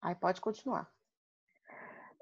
Aí pode continuar.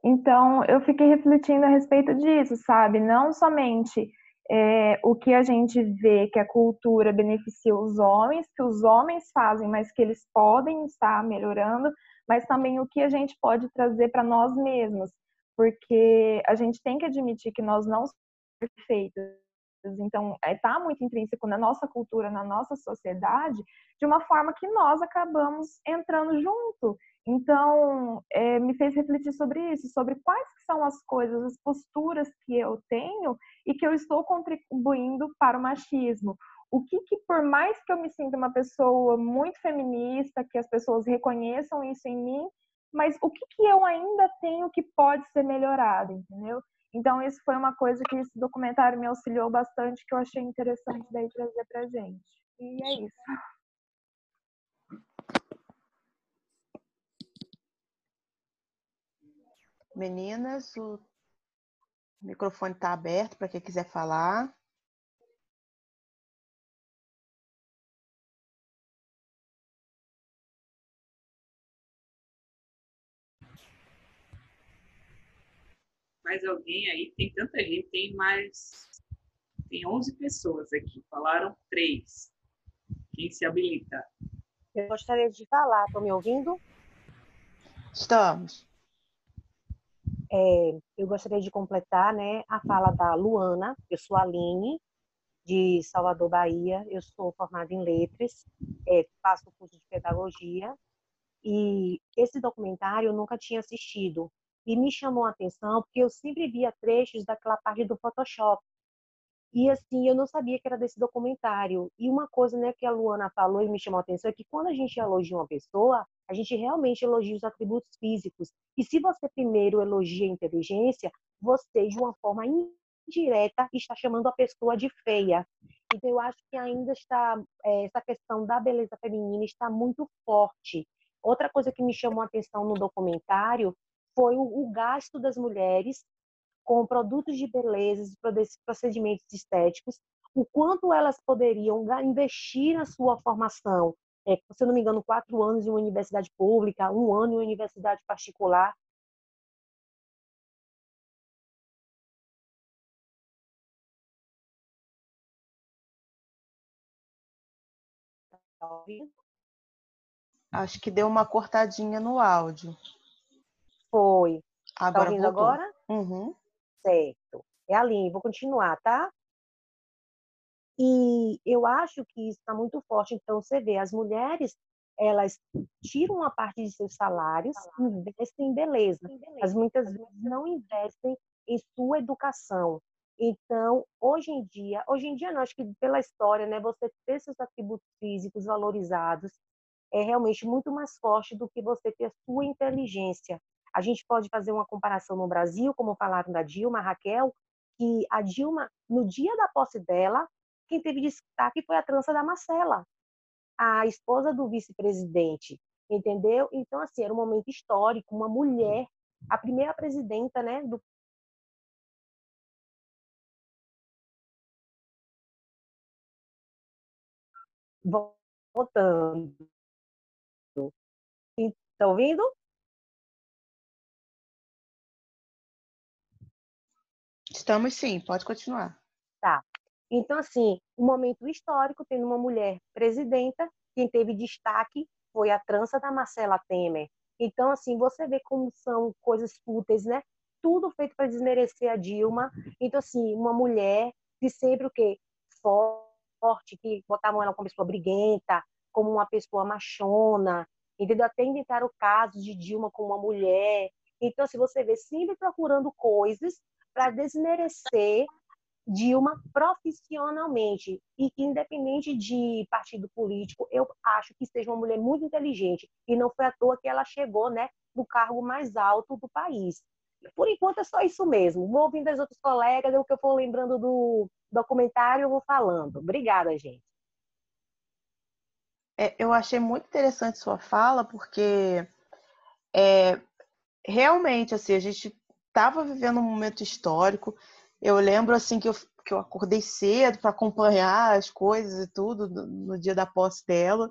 Então, eu fiquei refletindo a respeito disso, sabe? Não somente é, o que a gente vê que a cultura beneficia os homens, que os homens fazem, mas que eles podem estar melhorando, mas também o que a gente pode trazer para nós mesmos, porque a gente tem que admitir que nós não somos perfeitos, então, está é, muito intrínseco na nossa cultura, na nossa sociedade, de uma forma que nós acabamos entrando junto. Então, é, me fez refletir sobre isso, sobre quais são as coisas, as posturas que eu tenho e que eu estou contribuindo para o machismo. O que, que por mais que eu me sinta uma pessoa muito feminista, que as pessoas reconheçam isso em mim, mas o que, que eu ainda tenho que pode ser melhorado, entendeu? Então, isso foi uma coisa que esse documentário me auxiliou bastante, que eu achei interessante daí trazer pra gente. E é isso. Meninas, o microfone está aberto para quem quiser falar. Mais alguém aí? Tem tanta gente, tem mais. Tem 11 pessoas aqui, falaram três. Quem se habilita? Eu gostaria de falar, estão me ouvindo? Estamos. É, eu gostaria de completar né, a fala da Luana. Eu sou a Aline, de Salvador, Bahia. Eu sou formada em letras, é, faço curso de pedagogia. E esse documentário eu nunca tinha assistido e me chamou a atenção porque eu sempre via trechos daquela parte do Photoshop. E assim, eu não sabia que era desse documentário. E uma coisa né, que a Luana falou e me chamou a atenção é que quando a gente elogia uma pessoa, a gente realmente elogia os atributos físicos. E se você primeiro elogia a inteligência, você, de uma forma indireta, está chamando a pessoa de feia. Então, eu acho que ainda está, é, essa questão da beleza feminina está muito forte. Outra coisa que me chamou a atenção no documentário foi o, o gasto das mulheres com produtos de beleza, procedimentos estéticos, o quanto elas poderiam investir na sua formação. É, se eu não me engano, quatro anos em uma universidade pública, um ano em uma universidade particular. Acho que deu uma cortadinha no áudio. Foi. Agora tá ouvindo voltou. agora? Uhum. Certo. É a Aline, vou continuar, tá? E eu acho que isso está muito forte. Então, você vê, as mulheres, elas tiram uma parte de seus salários, investem em beleza, mas muitas vezes não investem em sua educação. Então, hoje em dia, hoje em dia não, acho que pela história, né, você ter seus atributos físicos valorizados é realmente muito mais forte do que você ter a sua inteligência. A gente pode fazer uma comparação no Brasil, como falaram da Dilma, Raquel, que a Dilma, no dia da posse dela, quem teve destaque foi a trança da Marcela, a esposa do vice-presidente, entendeu? Então, assim, era um momento histórico, uma mulher, a primeira presidenta, né, do votando. Está ouvindo? Estamos sim, pode continuar. Tá. Então, assim, um momento histórico, tendo uma mulher presidenta, quem teve destaque foi a trança da Marcela Temer. Então, assim, você vê como são coisas fúteis, né? Tudo feito para desmerecer a Dilma. Então, assim, uma mulher que sempre o quê? Forte, que botavam ela como pessoa briguenta, como uma pessoa machona, entendeu? Até inventaram casos de Dilma como uma mulher. Então, se você vê sempre procurando coisas para desmerecer Dilma profissionalmente e que independente de partido político, eu acho que seja uma mulher muito inteligente e não foi à toa que ela chegou, né, no cargo mais alto do país. Por enquanto é só isso mesmo. Vou ouvindo as outras colegas, o que eu for lembrando do documentário, eu vou falando. Obrigada, gente. É, eu achei muito interessante sua fala, porque é, realmente assim, a gente estava vivendo um momento histórico. Eu lembro assim que eu, que eu acordei cedo para acompanhar as coisas e tudo no, no dia da posse dela.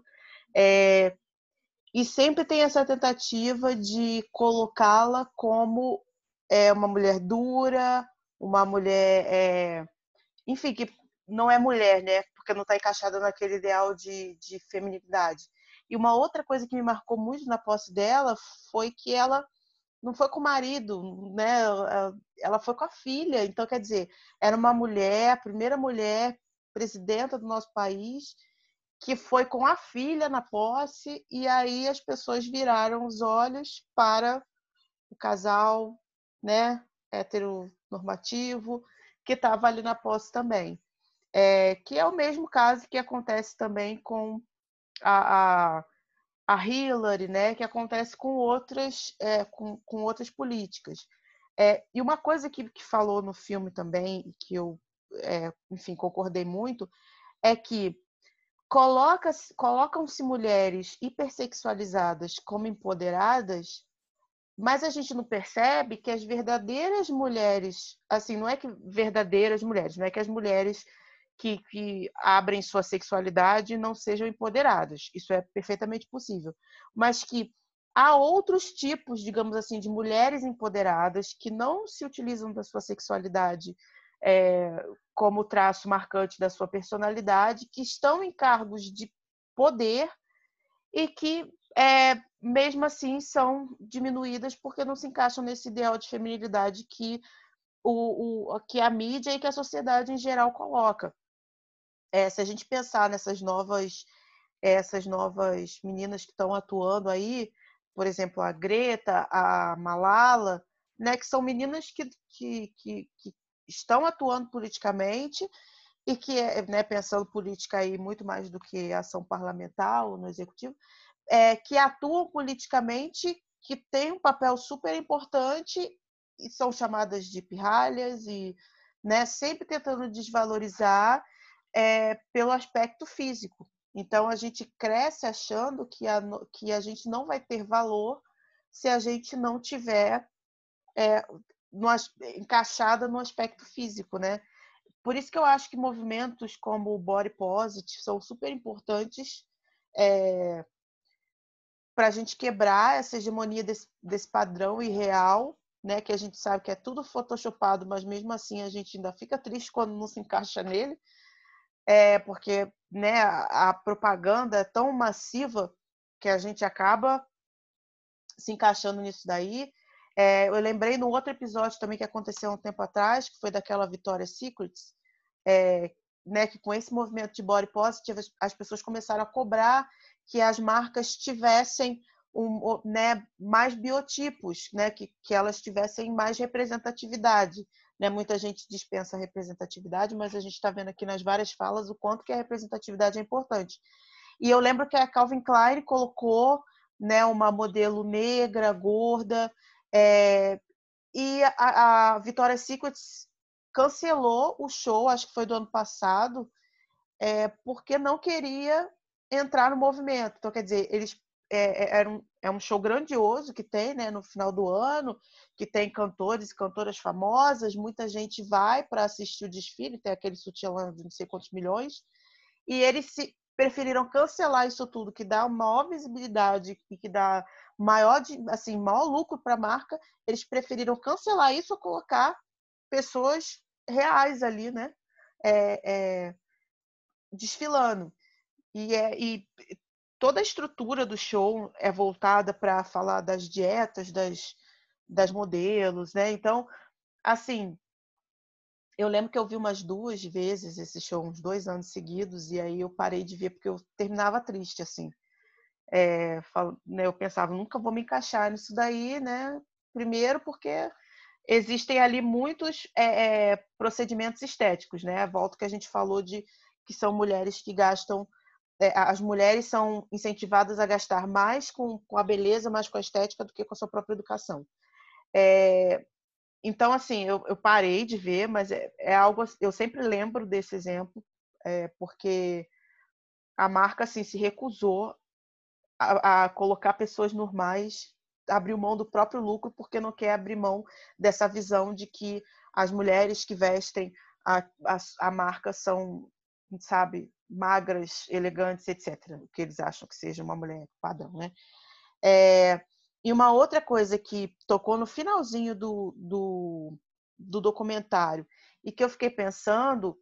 É, e sempre tem essa tentativa de colocá-la como é, uma mulher dura, uma mulher, é, enfim, que não é mulher, né? Porque não está encaixada naquele ideal de, de feminilidade. E uma outra coisa que me marcou muito na posse dela foi que ela não foi com o marido, né? Ela foi com a filha. Então, quer dizer, era uma mulher, a primeira mulher presidenta do nosso país, que foi com a filha na posse, e aí as pessoas viraram os olhos para o casal, né? Heteronormativo, que estava ali na posse também. É, que é o mesmo caso que acontece também com a, a a Hillary, né, que acontece com outras, é, com, com outras políticas. É, e uma coisa que, que falou no filme também, que eu, é, enfim, concordei muito, é que coloca, colocam-se mulheres hipersexualizadas como empoderadas, mas a gente não percebe que as verdadeiras mulheres, assim, não é que verdadeiras mulheres, não é que as mulheres que, que abrem sua sexualidade não sejam empoderadas. Isso é perfeitamente possível. Mas que há outros tipos, digamos assim, de mulheres empoderadas que não se utilizam da sua sexualidade é, como traço marcante da sua personalidade, que estão em cargos de poder e que, é, mesmo assim, são diminuídas porque não se encaixam nesse ideal de feminilidade que, o, o, que a mídia e que a sociedade em geral coloca é, se a gente pensar nessas novas essas novas meninas que estão atuando aí, por exemplo, a Greta, a Malala, né, que são meninas que, que, que, que estão atuando politicamente e que, né, pensando política aí muito mais do que ação parlamentar ou no executivo, é, que atuam politicamente, que têm um papel super importante e são chamadas de pirralhas e né, sempre tentando desvalorizar é, pelo aspecto físico. Então a gente cresce achando que a, que a gente não vai ter valor se a gente não tiver é, no, encaixada no aspecto físico, né? Por isso que eu acho que movimentos como o body positive são super importantes é, para a gente quebrar essa hegemonia desse, desse padrão irreal, né? Que a gente sabe que é tudo photoshopado, mas mesmo assim a gente ainda fica triste quando não se encaixa nele é, porque né, a propaganda é tão massiva que a gente acaba se encaixando nisso daí. É, eu lembrei no outro episódio também que aconteceu um tempo atrás, que foi daquela Vitória Secrets, é, né, que com esse movimento de body positive as pessoas começaram a cobrar que as marcas tivessem um, né, mais biotipos, né, que, que elas tivessem mais representatividade. Né? Muita gente dispensa a representatividade, mas a gente está vendo aqui nas várias falas o quanto que a representatividade é importante. E eu lembro que a Calvin Klein colocou né, uma modelo negra, gorda, é, e a, a Victoria's Secret cancelou o show, acho que foi do ano passado, é, porque não queria entrar no movimento. Então, quer dizer, eles é, é, um, é um show grandioso que tem né, no final do ano, que tem cantores e cantoras famosas, muita gente vai para assistir o desfile, tem aquele sutiã de não sei quantos milhões, e eles se, preferiram cancelar isso tudo, que dá maior visibilidade e que dá maior, assim, maior lucro para a marca, eles preferiram cancelar isso ou colocar pessoas reais ali, né? É, é, desfilando. E, é, e toda a estrutura do show é voltada para falar das dietas, das, das modelos, né? Então, assim, eu lembro que eu vi umas duas vezes esse show, uns dois anos seguidos, e aí eu parei de ver porque eu terminava triste, assim. É, né, eu pensava, nunca vou me encaixar nisso daí, né? Primeiro porque existem ali muitos é, é, procedimentos estéticos, né? Volto que a gente falou de que são mulheres que gastam as mulheres são incentivadas a gastar mais com, com, a beleza, mais com a estética do que com a sua própria educação. É, então, assim, eu, eu, parei de ver, mas é, é, algo. Eu sempre lembro desse exemplo, é, porque a marca assim, se recusou a, a, colocar pessoas normais, abriu mão do próprio lucro, porque não quer abrir mão dessa visão de que as mulheres que vestem a, a, a marca são, sabe, magras, elegantes, etc. O que eles acham que seja uma mulher padrão, né? É, e uma outra coisa que tocou no finalzinho do, do, do documentário e que eu fiquei pensando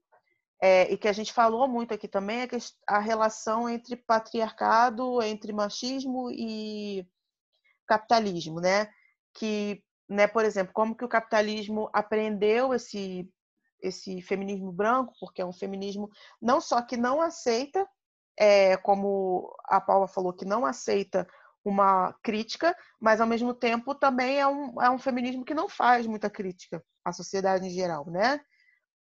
é, e que a gente falou muito aqui também é a relação entre patriarcado, entre machismo e capitalismo, né? Que, né, por exemplo, como que o capitalismo aprendeu esse esse feminismo branco, porque é um feminismo não só que não aceita, é, como a Paula falou, que não aceita uma crítica, mas ao mesmo tempo também é um, é um feminismo que não faz muita crítica à sociedade em geral, né?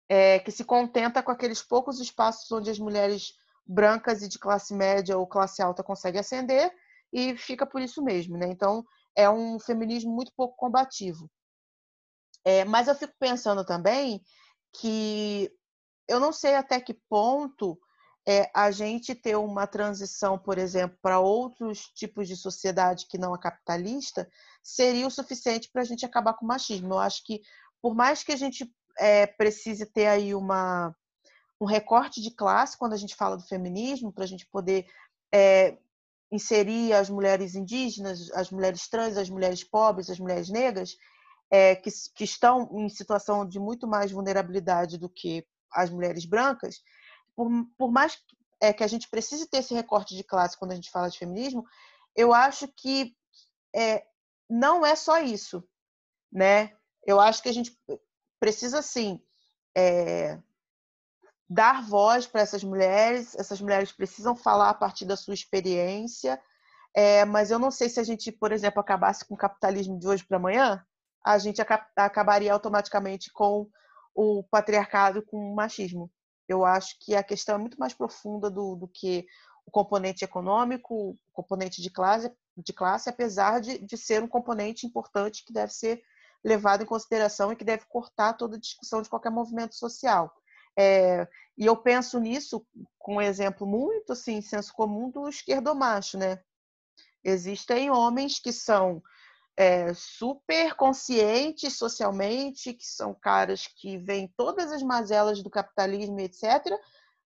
É, que se contenta com aqueles poucos espaços onde as mulheres brancas e de classe média ou classe alta conseguem ascender e fica por isso mesmo, né? Então é um feminismo muito pouco combativo. É, mas eu fico pensando também que eu não sei até que ponto é, a gente ter uma transição, por exemplo, para outros tipos de sociedade que não a capitalista seria o suficiente para a gente acabar com o machismo. Eu acho que, por mais que a gente é, precise ter aí uma, um recorte de classe quando a gente fala do feminismo, para a gente poder é, inserir as mulheres indígenas, as mulheres trans, as mulheres pobres, as mulheres negras, é, que, que estão em situação de muito mais vulnerabilidade do que as mulheres brancas, por, por mais é, que a gente precise ter esse recorte de classe quando a gente fala de feminismo, eu acho que é, não é só isso, né? Eu acho que a gente precisa sim é, dar voz para essas mulheres. Essas mulheres precisam falar a partir da sua experiência, é, mas eu não sei se a gente, por exemplo, acabasse com o capitalismo de hoje para amanhã, a gente acabaria automaticamente com o patriarcado, com o machismo. Eu acho que a questão é muito mais profunda do, do que o componente econômico, o componente de classe, de classe apesar de, de ser um componente importante que deve ser levado em consideração e que deve cortar toda discussão de qualquer movimento social. É, e eu penso nisso com um exemplo muito assim, senso comum do esquerdomacho, né? Existem homens que são é, super conscientes socialmente, que são caras que veem todas as mazelas do capitalismo, etc.,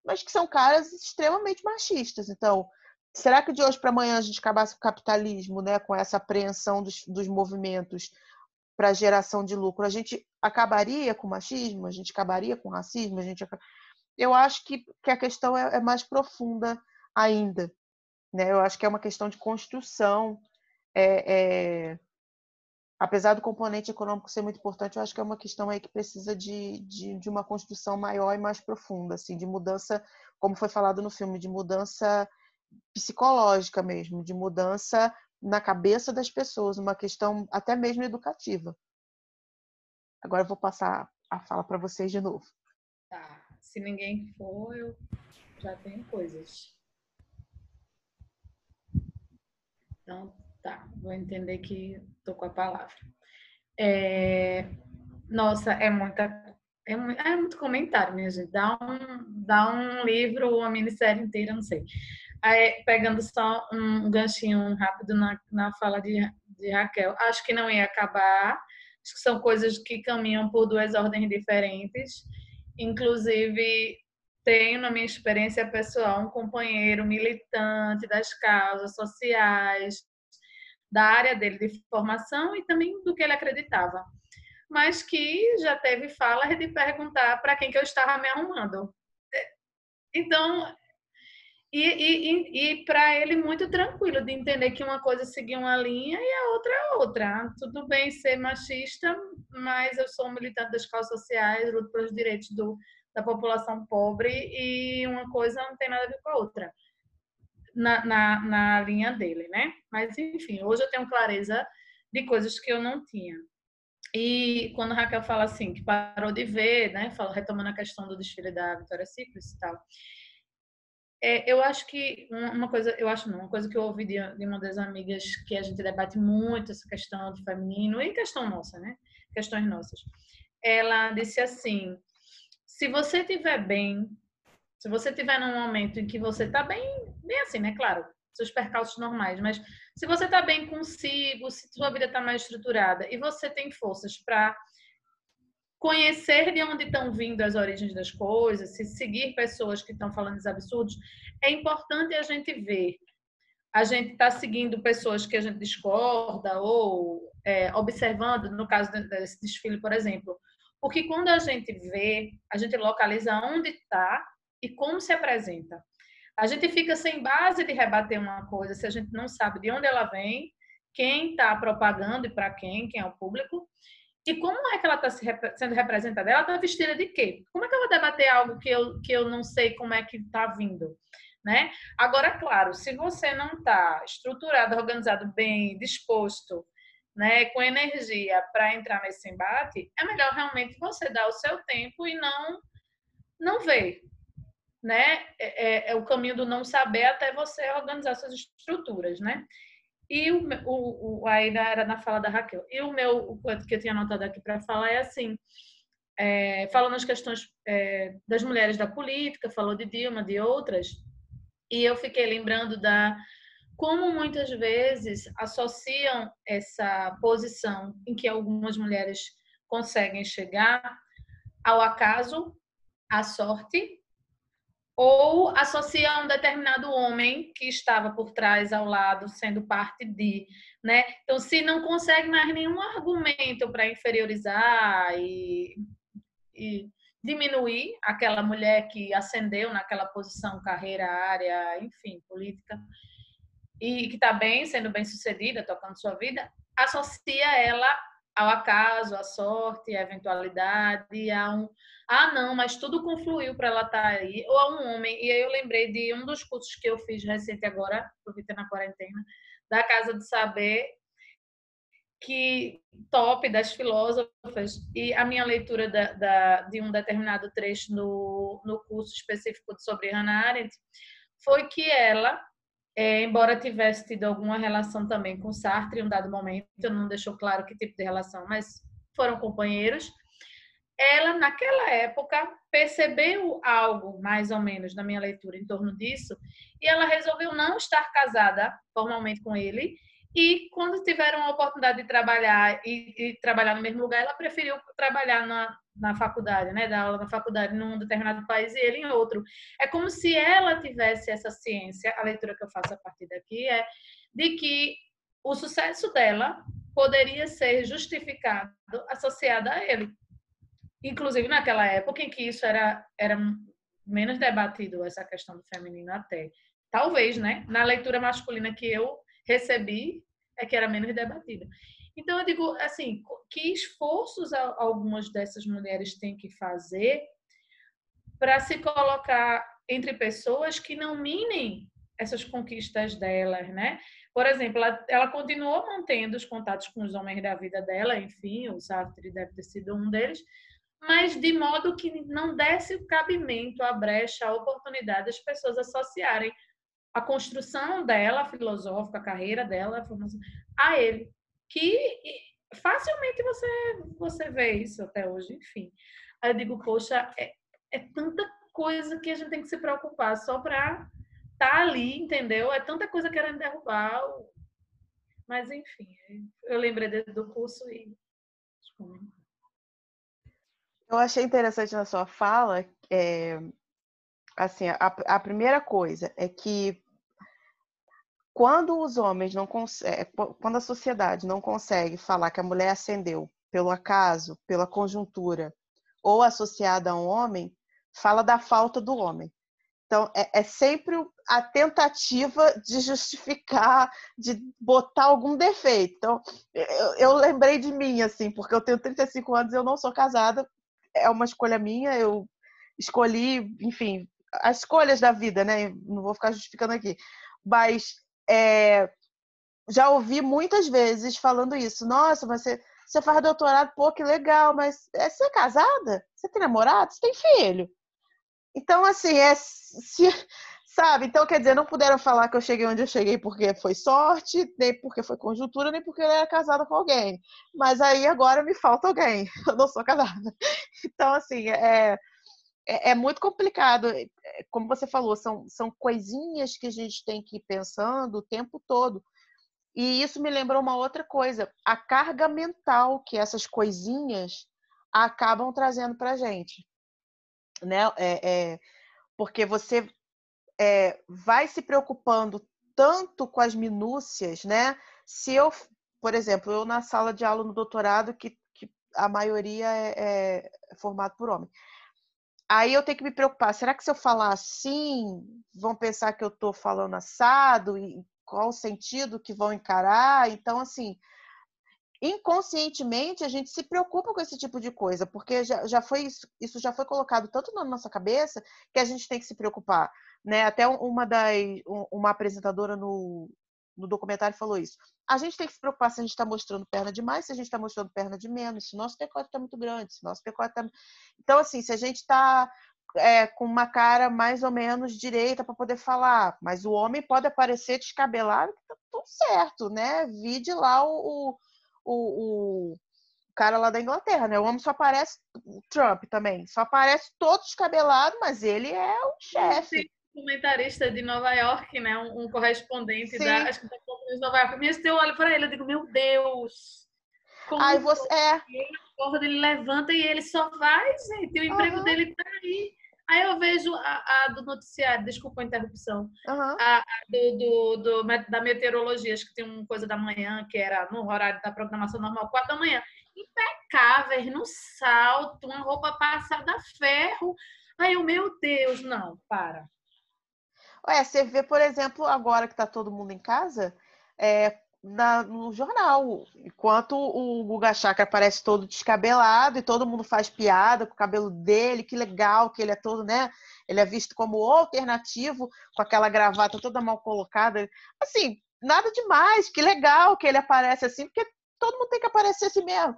mas que são caras extremamente machistas. Então, será que de hoje para amanhã a gente acabasse com o capitalismo, né, com essa apreensão dos, dos movimentos para geração de lucro, a gente acabaria com o machismo? A gente acabaria com o racismo? A gente Eu acho que, que a questão é, é mais profunda ainda. Né? Eu acho que é uma questão de construção. É, é... Apesar do componente econômico ser muito importante, eu acho que é uma questão aí que precisa de, de, de uma construção maior e mais profunda, assim, de mudança, como foi falado no filme, de mudança psicológica mesmo, de mudança na cabeça das pessoas, uma questão até mesmo educativa. Agora eu vou passar a fala para vocês de novo. Tá. Se ninguém for, eu já tenho coisas. Então, tá. Vou entender que tô com a palavra. É... Nossa, é muita. É, é muito comentário, minha gente. Dá um, dá um livro ou uma minissérie inteira, não sei. Aí, pegando só um ganchinho rápido na, na fala de, de Raquel, acho que não ia acabar. Acho que são coisas que caminham por duas ordens diferentes. Inclusive, tenho na minha experiência pessoal um companheiro militante das causas sociais, da área dele de formação e também do que ele acreditava, mas que já teve fala de perguntar para quem que eu estava me arrumando. Então, e, e, e para ele muito tranquilo de entender que uma coisa seguia uma linha e a outra é outra. Tudo bem ser machista, mas eu sou militante das causas sociais, luto pelos direitos do, da população pobre e uma coisa não tem nada a ver com a outra. Na, na, na linha dele, né? Mas, enfim, hoje eu tenho clareza de coisas que eu não tinha. E quando a Raquel fala assim, que parou de ver, né? Fala, retomando a questão do desfile da Vitória Secret e tal é, eu acho que uma coisa, eu acho não, uma coisa que eu ouvi de, de, uma das amigas que a gente debate muito essa questão do feminino e questão nossa, né? Questões nossas. Ela disse assim: se você estiver bem, se você estiver num momento em que você está bem, bem assim, né? Claro, seus percalços normais, mas se você está bem consigo, se sua vida está mais estruturada e você tem forças para conhecer de onde estão vindo as origens das coisas, se seguir pessoas que estão falando esses absurdos, é importante a gente ver. A gente está seguindo pessoas que a gente discorda ou é, observando, no caso desse desfile, por exemplo. Porque quando a gente vê, a gente localiza onde está e como se apresenta. A gente fica sem base de rebater uma coisa se a gente não sabe de onde ela vem, quem está propagando e para quem, quem é o público, e como é que ela está sendo representada? Ela está vestida de quê? Como é que eu vou debater algo que eu, que eu não sei como é que está vindo? Né? Agora, claro, se você não está estruturado, organizado bem, disposto, né, com energia para entrar nesse embate, é melhor realmente você dar o seu tempo e não não ver, né? É, é, é o caminho do não saber até você organizar suas estruturas, né? E o, o, o, ainda era na fala da Raquel. E o meu, o que eu tinha anotado aqui para falar é assim, é, falando as questões é, das mulheres da política, falou de Dilma, de outras, e eu fiquei lembrando da como muitas vezes associam essa posição em que algumas mulheres conseguem chegar ao acaso, à sorte ou associa um determinado homem que estava por trás, ao lado, sendo parte de, né? Então, se não consegue mais nenhum argumento para inferiorizar e, e, diminuir aquela mulher que ascendeu naquela posição, carreira, área, enfim, política, e que está bem, sendo bem sucedida, tocando sua vida, associa ela ao acaso, à sorte, à eventualidade, a um ah, não, mas tudo confluiu para ela estar tá aí, ou a um homem. E aí eu lembrei de um dos cursos que eu fiz recente agora, aproveitando na quarentena, da Casa do Saber, que top das filósofas e a minha leitura da, da, de um determinado trecho no, no curso específico sobre Hannah Arendt foi que ela, é, embora tivesse tido alguma relação também com Sartre em um dado momento, não deixou claro que tipo de relação, mas foram companheiros, ela, naquela época, percebeu algo, mais ou menos, na minha leitura, em torno disso, e ela resolveu não estar casada formalmente com ele. E quando tiveram a oportunidade de trabalhar e, e trabalhar no mesmo lugar, ela preferiu trabalhar na, na faculdade, né, dar aula na faculdade num determinado país e ele em outro. É como se ela tivesse essa ciência, a leitura que eu faço a partir daqui é de que o sucesso dela poderia ser justificado associado a ele inclusive naquela época em que isso era, era menos debatido, essa questão do feminino até. talvez, né? Na leitura masculina que eu recebi, é que era menos debatida. Então, eu digo assim: que esforços algumas dessas mulheres têm que fazer para se colocar entre pessoas que não minem essas conquistas delas, né? Por exemplo, ela, ela, continuou mantendo os contatos com os homens da vida dela, enfim, o Sartre deve ter sido um deles, mas de modo que não desse cabimento, a brecha, a oportunidade das pessoas associarem a construção dela, filosófica, a carreira dela, a ele. Que facilmente você, você vê isso até hoje, enfim. Aí eu digo, poxa, é, é tanta coisa que a gente tem que se preocupar só para estar tá ali, entendeu? É tanta coisa querendo derrubar. Mas, enfim, eu lembrei do curso e. Eu achei interessante na sua fala, é, assim, a, a primeira coisa é que quando os homens não conseguem, é, quando a sociedade não consegue falar que a mulher ascendeu pelo acaso, pela conjuntura ou associada a um homem, fala da falta do homem. Então, é, é, sempre a tentativa de justificar, de botar algum defeito. Então, eu, eu, lembrei de mim, assim, porque eu tenho 35 anos eu não sou casada. É uma escolha minha, eu escolhi, enfim, as escolhas da vida, né? Não vou ficar justificando aqui. Mas é, já ouvi muitas vezes falando isso. Nossa, mas você, você faz doutorado, pô, que legal, mas é, você é casada? Você tem namorado? Você tem filho? Então, assim, é. Se, sabe? Então, quer dizer, não puderam falar que eu cheguei onde eu cheguei porque foi sorte, nem porque foi conjuntura, nem porque eu era casada com alguém. Mas aí agora me falta alguém. Eu não sou casada. Então, assim, é, é, é muito complicado. É, como você falou, são, são coisinhas que a gente tem que ir pensando o tempo todo. E isso me lembrou uma outra coisa: a carga mental que essas coisinhas acabam trazendo para a gente né? É, é, porque você é, vai se preocupando tanto com as minúcias, né? Se eu, por exemplo, eu na sala de aula no doutorado, que, que a maioria é, é formado por homem. Aí eu tenho que me preocupar, será que se eu falar assim, vão pensar que eu estou falando assado? E qual o sentido que vão encarar? Então, assim, inconscientemente a gente se preocupa com esse tipo de coisa, porque já, já foi isso, isso já foi colocado tanto na nossa cabeça que a gente tem que se preocupar, né? Até uma das uma apresentadora no, no documentário falou isso. A gente tem que se preocupar se a gente está mostrando perna demais, se a gente está mostrando perna de menos, se o nosso decote está muito grande, se o nosso decote está... Então, assim, se a gente está é, com uma cara mais ou menos direita para poder falar, mas o homem pode aparecer descabelado, tá tudo certo, né? Vide lá o, o o, o cara lá da Inglaterra, né? O homem só aparece, o Trump também, só aparece todo descabelado, mas ele é o chefe. Comentarista de Nova York, né? Um, um correspondente Sim. da, acho que da de Nova York. Mesmo eu olho para ele, eu digo, meu Deus. Como Aí você é. Ele, ele levanta e ele só vai, gente. O emprego uhum. dele tá aí. Aí eu vejo a, a do noticiário, desculpa a interrupção, uhum. a, a do, do, do, da meteorologia, acho que tem uma coisa da manhã, que era no horário da programação normal, quatro da manhã. Impecáveis, no salto, uma roupa passada a ferro. Aí eu, meu Deus, não, para. Ué, você vê, por exemplo, agora que está todo mundo em casa, é, na, no jornal. Enquanto o Guga Chakra aparece todo descabelado e todo mundo faz piada com o cabelo dele, que legal que ele é todo, né? Ele é visto como alternativo, com aquela gravata toda mal colocada. Assim, nada demais, que legal que ele aparece assim, porque todo mundo tem que aparecer assim mesmo.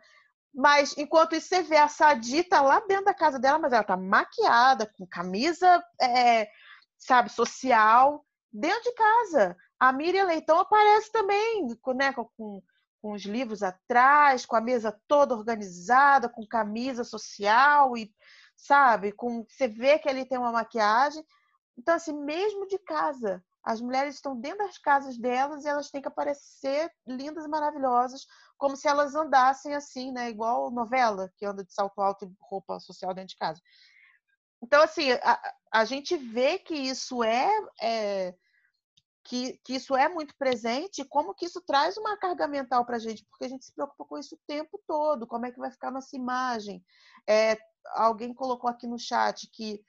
Mas enquanto isso, você vê a Sadita lá dentro da casa dela, mas ela tá maquiada, com camisa, é, sabe, social, dentro de casa. A Miriam Leitão aparece também, né, com, com os livros atrás, com a mesa toda organizada, com camisa social e, sabe, com você vê que ele tem uma maquiagem. Então, assim, mesmo de casa, as mulheres estão dentro das casas delas e elas têm que aparecer lindas e maravilhosas, como se elas andassem assim, né? Igual novela, que anda de salto alto e roupa social dentro de casa. Então, assim, a, a gente vê que isso é, é que, que isso é muito presente, como que isso traz uma carga mental para a gente, porque a gente se preocupa com isso o tempo todo, como é que vai ficar nossa imagem. É, alguém colocou aqui no chat que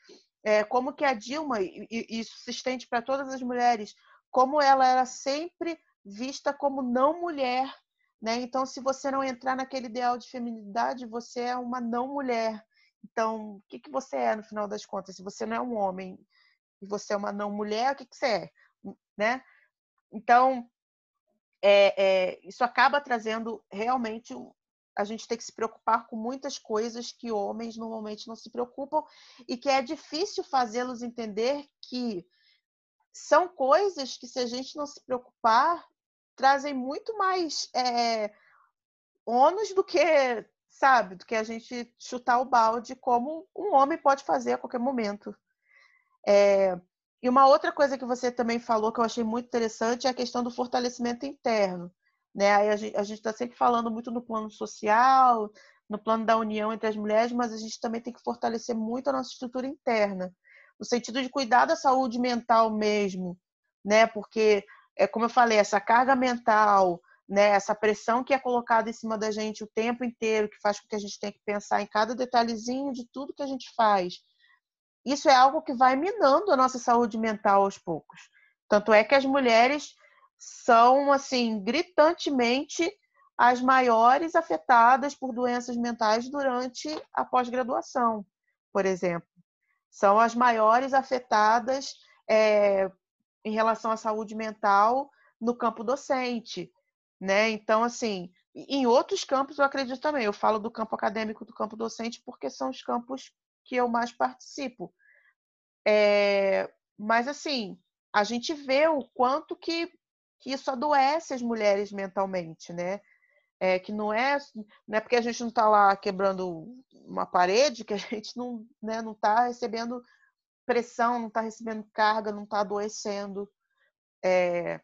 é, como que a Dilma, e, e isso se estende para todas as mulheres, como ela era sempre vista como não mulher, né? Então, se você não entrar naquele ideal de feminilidade, você é uma não mulher. Então, o que, que você é no final das contas? Se você não é um homem e você é uma não mulher, o que, que você é? Né? Então, é, é, isso acaba trazendo realmente a gente tem que se preocupar com muitas coisas que homens normalmente não se preocupam e que é difícil fazê-los entender que são coisas que, se a gente não se preocupar, trazem muito mais é, ônus do que, sabe, do que a gente chutar o balde, como um homem pode fazer a qualquer momento. É, e uma outra coisa que você também falou que eu achei muito interessante é a questão do fortalecimento interno. Né? Aí a gente está sempre falando muito no plano social, no plano da união entre as mulheres, mas a gente também tem que fortalecer muito a nossa estrutura interna no sentido de cuidar da saúde mental mesmo, né? Porque, é como eu falei, essa carga mental, né? Essa pressão que é colocada em cima da gente o tempo inteiro, que faz com que a gente tenha que pensar em cada detalhezinho de tudo que a gente faz. Isso é algo que vai minando a nossa saúde mental aos poucos. Tanto é que as mulheres são, assim, gritantemente as maiores afetadas por doenças mentais durante a pós-graduação, por exemplo são as maiores afetadas é, em relação à saúde mental no campo docente, né? Então, assim, em outros campos eu acredito também. Eu falo do campo acadêmico, do campo docente, porque são os campos que eu mais participo. É, mas, assim, a gente vê o quanto que, que isso adoece as mulheres mentalmente, né? É, que não é, não é porque a gente não está lá quebrando uma parede que a gente não está né, não tá recebendo pressão, não está recebendo carga, não está adoecendo. É...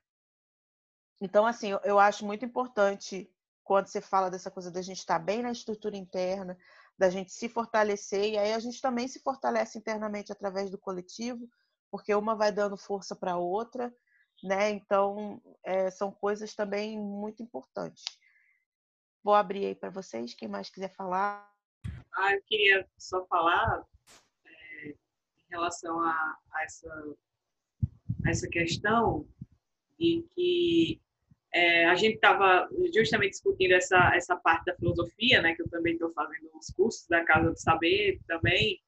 Então, assim, eu, acho muito importante quando você fala dessa coisa da gente estar tá bem na estrutura interna, da gente se fortalecer, e aí a gente também se fortalece internamente através do coletivo, porque uma vai dando força para a outra, né? Então, é, são coisas também muito importantes. Vou abrir aí para vocês, quem mais quiser falar. Ah, eu queria só falar é, em relação a, a, essa, a essa questão de que é, a gente estava justamente discutindo essa, essa parte da filosofia, né, que eu também estou fazendo os cursos da Casa do Saber também,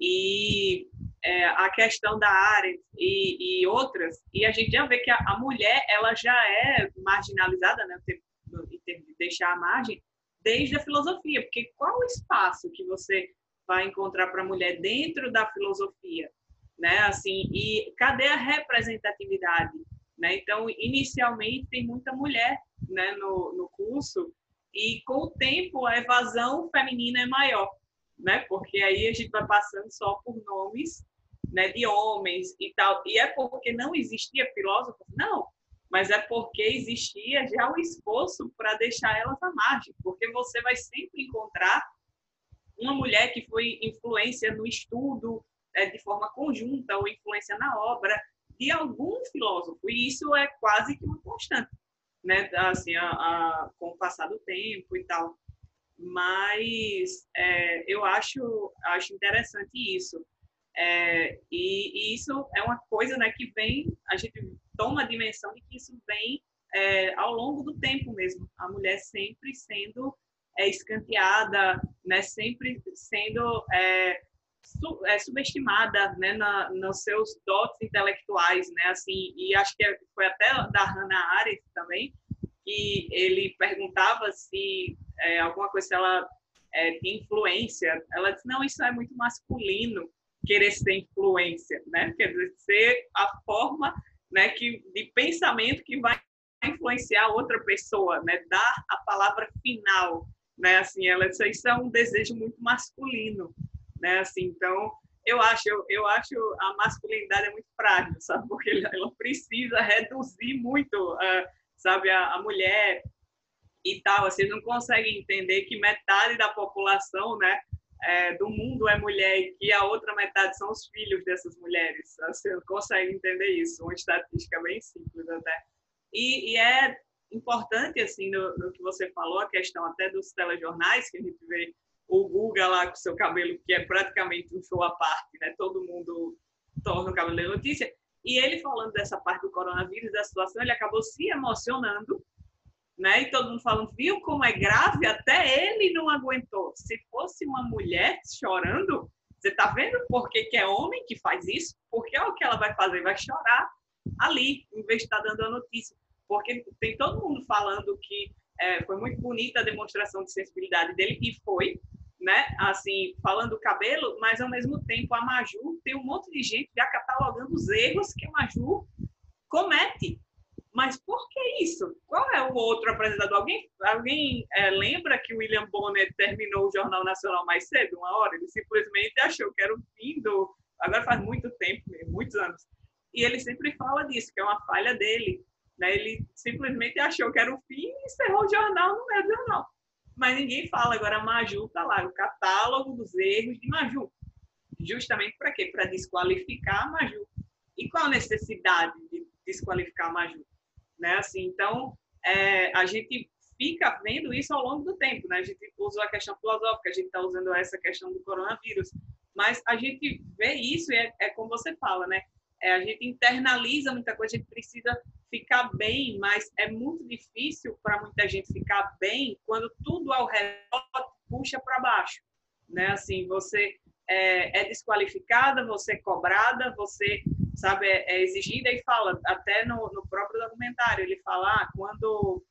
e é, a questão da área e, e, outras, e a gente já vê que a, a mulher ela já é marginalizada, né, de deixar a margem desde a filosofia, porque qual o espaço que você vai encontrar para a mulher dentro da filosofia, né? Assim, e cadê a representatividade, né? Então, inicialmente tem muita mulher, né, no, no curso e com o tempo a evasão feminina é maior, né? Porque aí a gente vai passando só por nomes, né, de homens e tal. E é porque não existia filósofo? Não, mas é porque existia já o esforço para deixar elas à margem, porque você vai sempre encontrar uma mulher que foi influência no estudo é, de forma conjunta ou influência na obra de algum filósofo, e isso é quase que uma constante, né? Assim, a, a, com o passar do tempo e tal. Mas é, eu acho, acho interessante isso. É, e, e, isso é uma coisa né, que vem, a gente toma a dimensão de que isso vem é, ao longo do tempo mesmo. A mulher sempre sendo é, escanteada, né, sempre sendo é, subestimada né, na, nos seus dotes intelectuais. Né, assim, e acho que foi até da Hannah Arendt também, que ele perguntava se é, alguma coisa se ela é, tinha influência. Ela disse, não, isso é muito masculino querer ser influência, né? Quer dizer, ser a forma né, que, de pensamento que vai influenciar outra pessoa, né, dar a palavra final, né, assim, ela, isso é um desejo muito masculino, né, assim, então, eu acho, eu, eu acho a masculinidade é muito frágil, sabe, porque ela precisa reduzir muito, uh, sabe, a, a mulher e tal, vocês não conseguem entender que metade da população, né, é, do mundo é mulher e que a outra metade são os filhos dessas mulheres. Você consegue entender isso, uma estatística bem simples até. E, e é importante, assim, no, no, que você falou, a questão até dos telejornais, que a gente vê o Guga lá com seu cabelo, que é praticamente um show à parte, né? Todo mundo torna o cabelo de notícia. E ele falando dessa parte do coronavírus, da situação, ele acabou se emocionando, né? E todo mundo falando, viu como é grave? Até ele não aguentou. Se fosse uma mulher chorando, você tá vendo por que, que é homem que faz isso? Porque é o que ela vai fazer, vai chorar ali, em vez de estar tá dando a notícia. Porque tem todo mundo falando que é, foi muito bonita a demonstração de sensibilidade dele, e foi, né? Assim, falando do cabelo, mas ao mesmo tempo a Maju tem um monte de gente já catalogando os erros que a Maju comete. Mas por que isso? Qual é o outro apresentador? Alguém, alguém é, lembra que o William Bonner terminou o Jornal Nacional mais cedo, uma hora? Ele simplesmente achou que era o fim do. Agora faz muito tempo, muitos anos. E ele sempre fala disso, que é uma falha dele. Né? Ele simplesmente achou que era o fim e encerrou o jornal no meio do jornal mas ninguém fala. Agora a Maju está lá, o catálogo dos erros de Maju. Justamente para quê? Para desqualificar a Maju. E qual a necessidade de desqualificar a Maju? Né? Assim, então, é, a gente fica vendo isso ao longo do tempo. Né? A gente usou a questão filosófica, a gente está usando essa questão do coronavírus. Mas a gente vê isso e é, é como você fala, né? É, a gente internaliza muita coisa, a gente precisa ficar bem, mas é muito difícil para muita gente ficar bem quando tudo ao redor puxa para baixo, né? Assim, você é, é, desqualificada, você é cobrada, você sabe é, é exigida e fala até no, no, próprio documentário ele fala ah, quando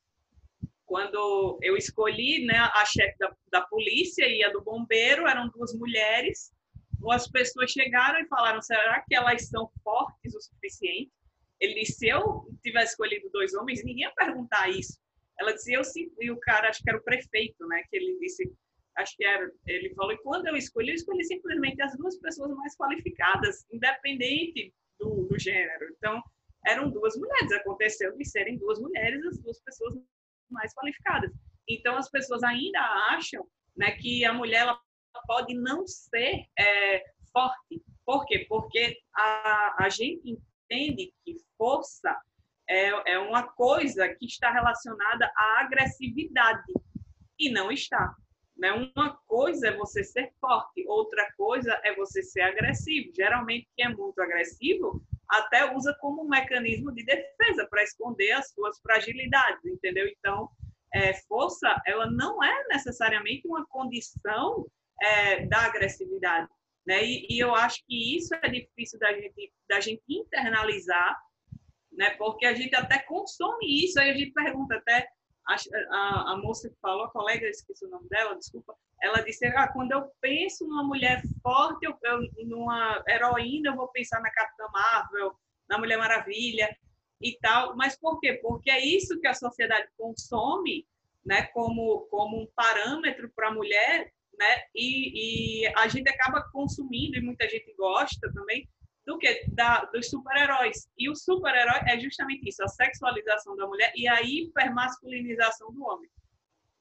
quando eu escolhi né, a chefe da, da polícia e a do bombeiro eram duas mulheres as pessoas chegaram e falaram: será que elas são fortes o suficiente? Ele disse: se eu tivesse escolhido dois homens, ninguém ia perguntar isso. Ela disse: eu sim. E o cara, acho que era o prefeito, né? Que ele disse: acho que era. Ele falou: e quando eu escolhi, eu escolhi simplesmente as duas pessoas mais qualificadas, independente do, do gênero. Então, eram duas mulheres. Aconteceu de serem duas mulheres as duas pessoas mais qualificadas. Então, as pessoas ainda acham né, que a mulher ela pode não ser é, forte. Por quê? Porque a, a gente entende que força é, é uma coisa que está relacionada à agressividade e não está. Né? Uma coisa é você ser forte, outra coisa é você ser agressivo. Geralmente, quem é muito agressivo até usa como um mecanismo de defesa para esconder as suas fragilidades, entendeu? Então, é, força, ela não é necessariamente uma condição é, da agressividade. Né? E, e, eu acho que isso é difícil da gente, da gente internalizar, né? porque a gente até consome isso, aí a gente pergunta até, a, a, a moça que falou, a colega, esqueci o nome dela, desculpa, ela disse, ah, quando eu penso numa mulher forte, eu, eu, numa heroína, eu vou pensar na Capitã Marvel, na Mulher Maravilha e tal, mas por quê? Porque é isso que a sociedade consome, né, como, como um parâmetro para a mulher né? E, e, a gente acaba consumindo, e muita gente gosta também, do que? Da, dos super-heróis. E o super-herói é justamente isso, a sexualização da mulher e a hipermasculinização do homem.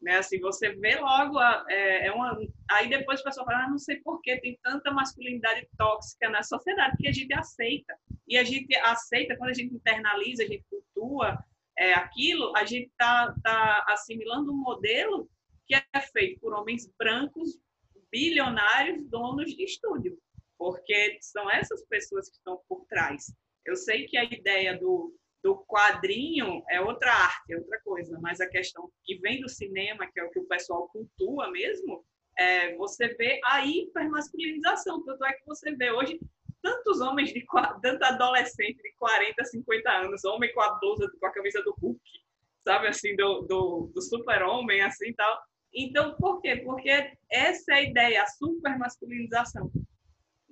Né? Assim, você vê logo, a, é, é, uma, aí depois o pessoal fala, ah, não sei por que tem tanta masculinidade tóxica na sociedade, que a gente aceita. E a gente aceita, quando a gente internaliza, a gente cultua é, aquilo, a gente está tá assimilando um modelo que é feito por homens brancos, bilionários, donos de estúdio, porque são essas pessoas que estão por trás. Eu sei que a ideia do, do quadrinho é outra arte, é outra coisa, mas a questão que vem do cinema, que é o que o pessoal cultua mesmo, é, você vê a hipermasculinização. Tanto é que você vê hoje tantos homens, de tanto adolescente de 40, 50 anos, homem com a blusa, com a camisa do Hulk, sabe, assim, do, do, do super-homem, assim, tal. Então, por quê? Porque essa é a ideia, a super masculinização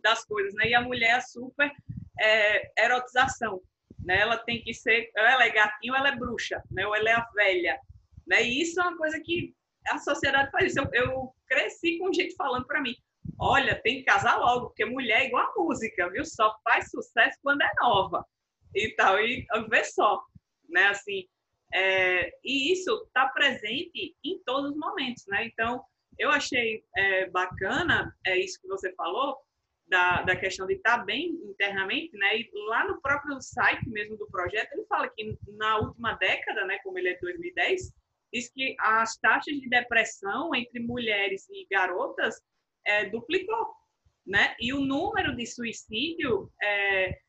das coisas, né? E a mulher a super é, erotização, né? Ela tem que ser, ela é gatinho, ela é bruxa, né? Ou ela é a velha, né? E isso é uma coisa que a sociedade faz isso. Eu, eu cresci com gente falando para mim, olha, tem que casar logo, porque mulher é igual a música, viu? Só faz sucesso quando é nova e tal. E vê só, né? Assim, é, e isso está presente em todos os momentos, né? Então, eu achei é, bacana é, isso que você falou, da, da questão de estar tá bem internamente, né? E lá no próprio site mesmo do projeto, ele fala que na última década, né, como ele é de 2010, diz que as taxas de depressão entre mulheres e garotas é, duplicou, né? E o número de suicídio é,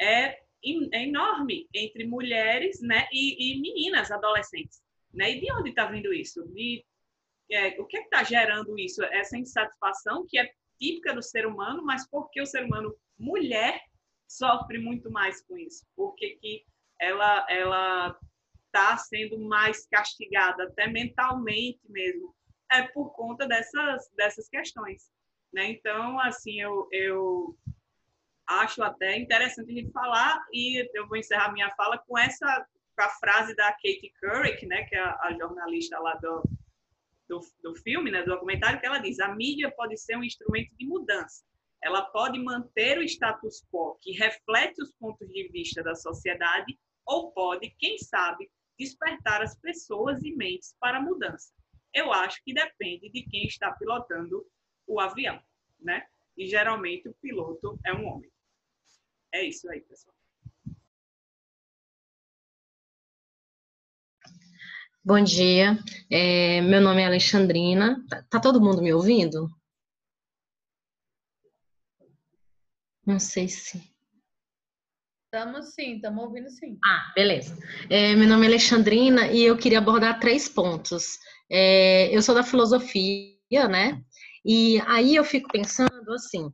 é, enorme entre mulheres, né? E, e, meninas, adolescentes, né? E de onde está vindo isso? De, é, o que é está gerando isso? Essa insatisfação que é típica do ser humano, mas porque o ser humano mulher sofre muito mais com isso? Porque que ela ela está sendo mais castigada até mentalmente mesmo é por conta dessas dessas questões, né? Então assim eu, eu acho até interessante a gente falar e eu vou encerrar minha fala com essa com a frase da Katie Couric, né, que é a, jornalista lá do, do, do filme, né, do documentário, que ela diz: a mídia pode ser um instrumento de mudança. Ela pode manter o status quo que reflete os pontos de vista da sociedade ou pode, quem sabe, despertar as pessoas e mentes para a mudança. Eu acho que depende de quem está pilotando o avião, né? E geralmente o piloto é um homem. É isso aí, pessoal. Bom dia, é, meu nome é Alexandrina. Tá, tá todo mundo me ouvindo? Não sei se. Estamos sim, estamos ouvindo sim. Ah, beleza. É, meu nome é Alexandrina e eu queria abordar três pontos. É, eu sou da filosofia, né? E aí eu fico pensando assim: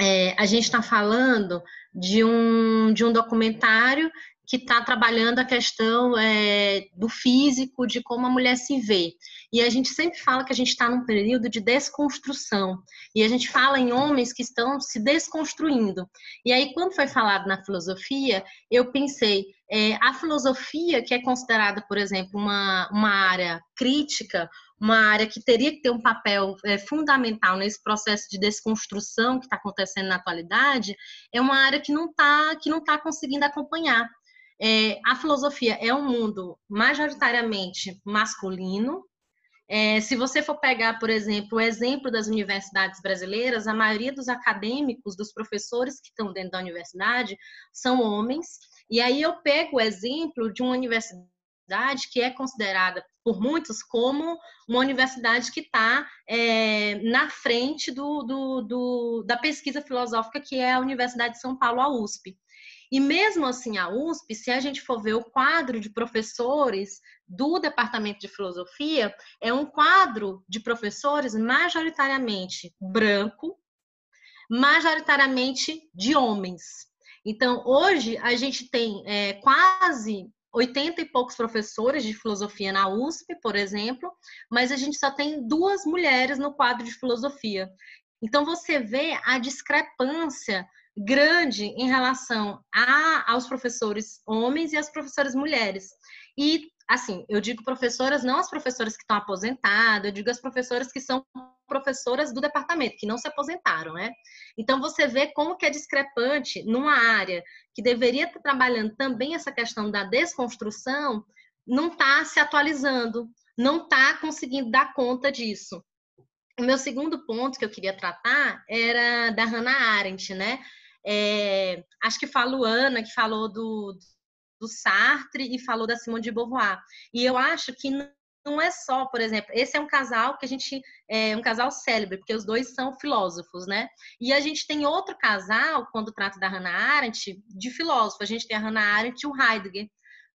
é, a gente está falando de um, de um documentário que está trabalhando a questão é, do físico, de como a mulher se vê. E a gente sempre fala que a gente está num período de desconstrução. E a gente fala em homens que estão se desconstruindo. E aí, quando foi falado na filosofia, eu pensei, é, a filosofia, que é considerada, por exemplo, uma, uma área crítica, uma área que teria que ter um papel é, fundamental nesse processo de desconstrução que está acontecendo na atualidade, é uma área que não está que não tá conseguindo acompanhar. É, a filosofia é um mundo majoritariamente masculino. É, se você for pegar, por exemplo, o exemplo das universidades brasileiras, a maioria dos acadêmicos, dos professores que estão dentro da universidade, são homens. E aí eu pego o exemplo de uma universidade que é considerada por muitos como uma universidade que está é, na frente do, do, do, da pesquisa filosófica, que é a Universidade de São Paulo, a USP. E mesmo assim, a USP, se a gente for ver o quadro de professores do Departamento de Filosofia, é um quadro de professores majoritariamente branco, majoritariamente de homens. Então, hoje, a gente tem é, quase 80 e poucos professores de filosofia na USP, por exemplo, mas a gente só tem duas mulheres no quadro de filosofia. Então, você vê a discrepância grande em relação a, aos professores homens e às professoras mulheres. E, assim, eu digo professoras, não as professoras que estão aposentadas, eu digo as professoras que são professoras do departamento, que não se aposentaram, né? Então, você vê como que é discrepante numa área que deveria estar trabalhando também essa questão da desconstrução, não está se atualizando, não está conseguindo dar conta disso. O meu segundo ponto que eu queria tratar era da Hannah Arendt, né? É, acho que foi a Luana que falou do, do Sartre e falou da Simone de Beauvoir. E eu acho que não é só, por exemplo, esse é um casal que a gente é um casal célebre, porque os dois são filósofos, né? E a gente tem outro casal, quando trata da Hannah Arendt, de filósofo. A gente tem a Hannah Arendt e o Heidegger,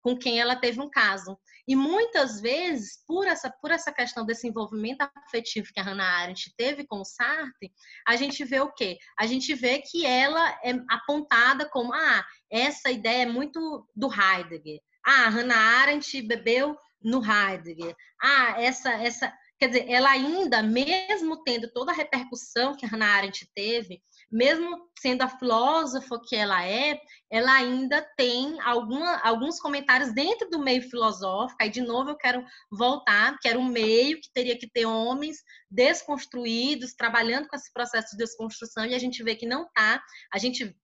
com quem ela teve um caso. E muitas vezes, por essa, por essa questão desse envolvimento afetivo que a Hannah Arendt teve com o Sartre, a gente vê o quê? A gente vê que ela é apontada como, ah, essa ideia é muito do Heidegger. Ah, Hannah Arendt bebeu no Heidegger. Ah, essa, essa, quer dizer, ela ainda, mesmo tendo toda a repercussão que a Hannah Arendt teve, mesmo sendo a filósofa que ela é, ela ainda tem alguma, alguns comentários dentro do meio filosófico. Aí, de novo, eu quero voltar, que era um meio que teria que ter homens desconstruídos, trabalhando com esse processo de desconstrução, e a gente vê que não está. A gente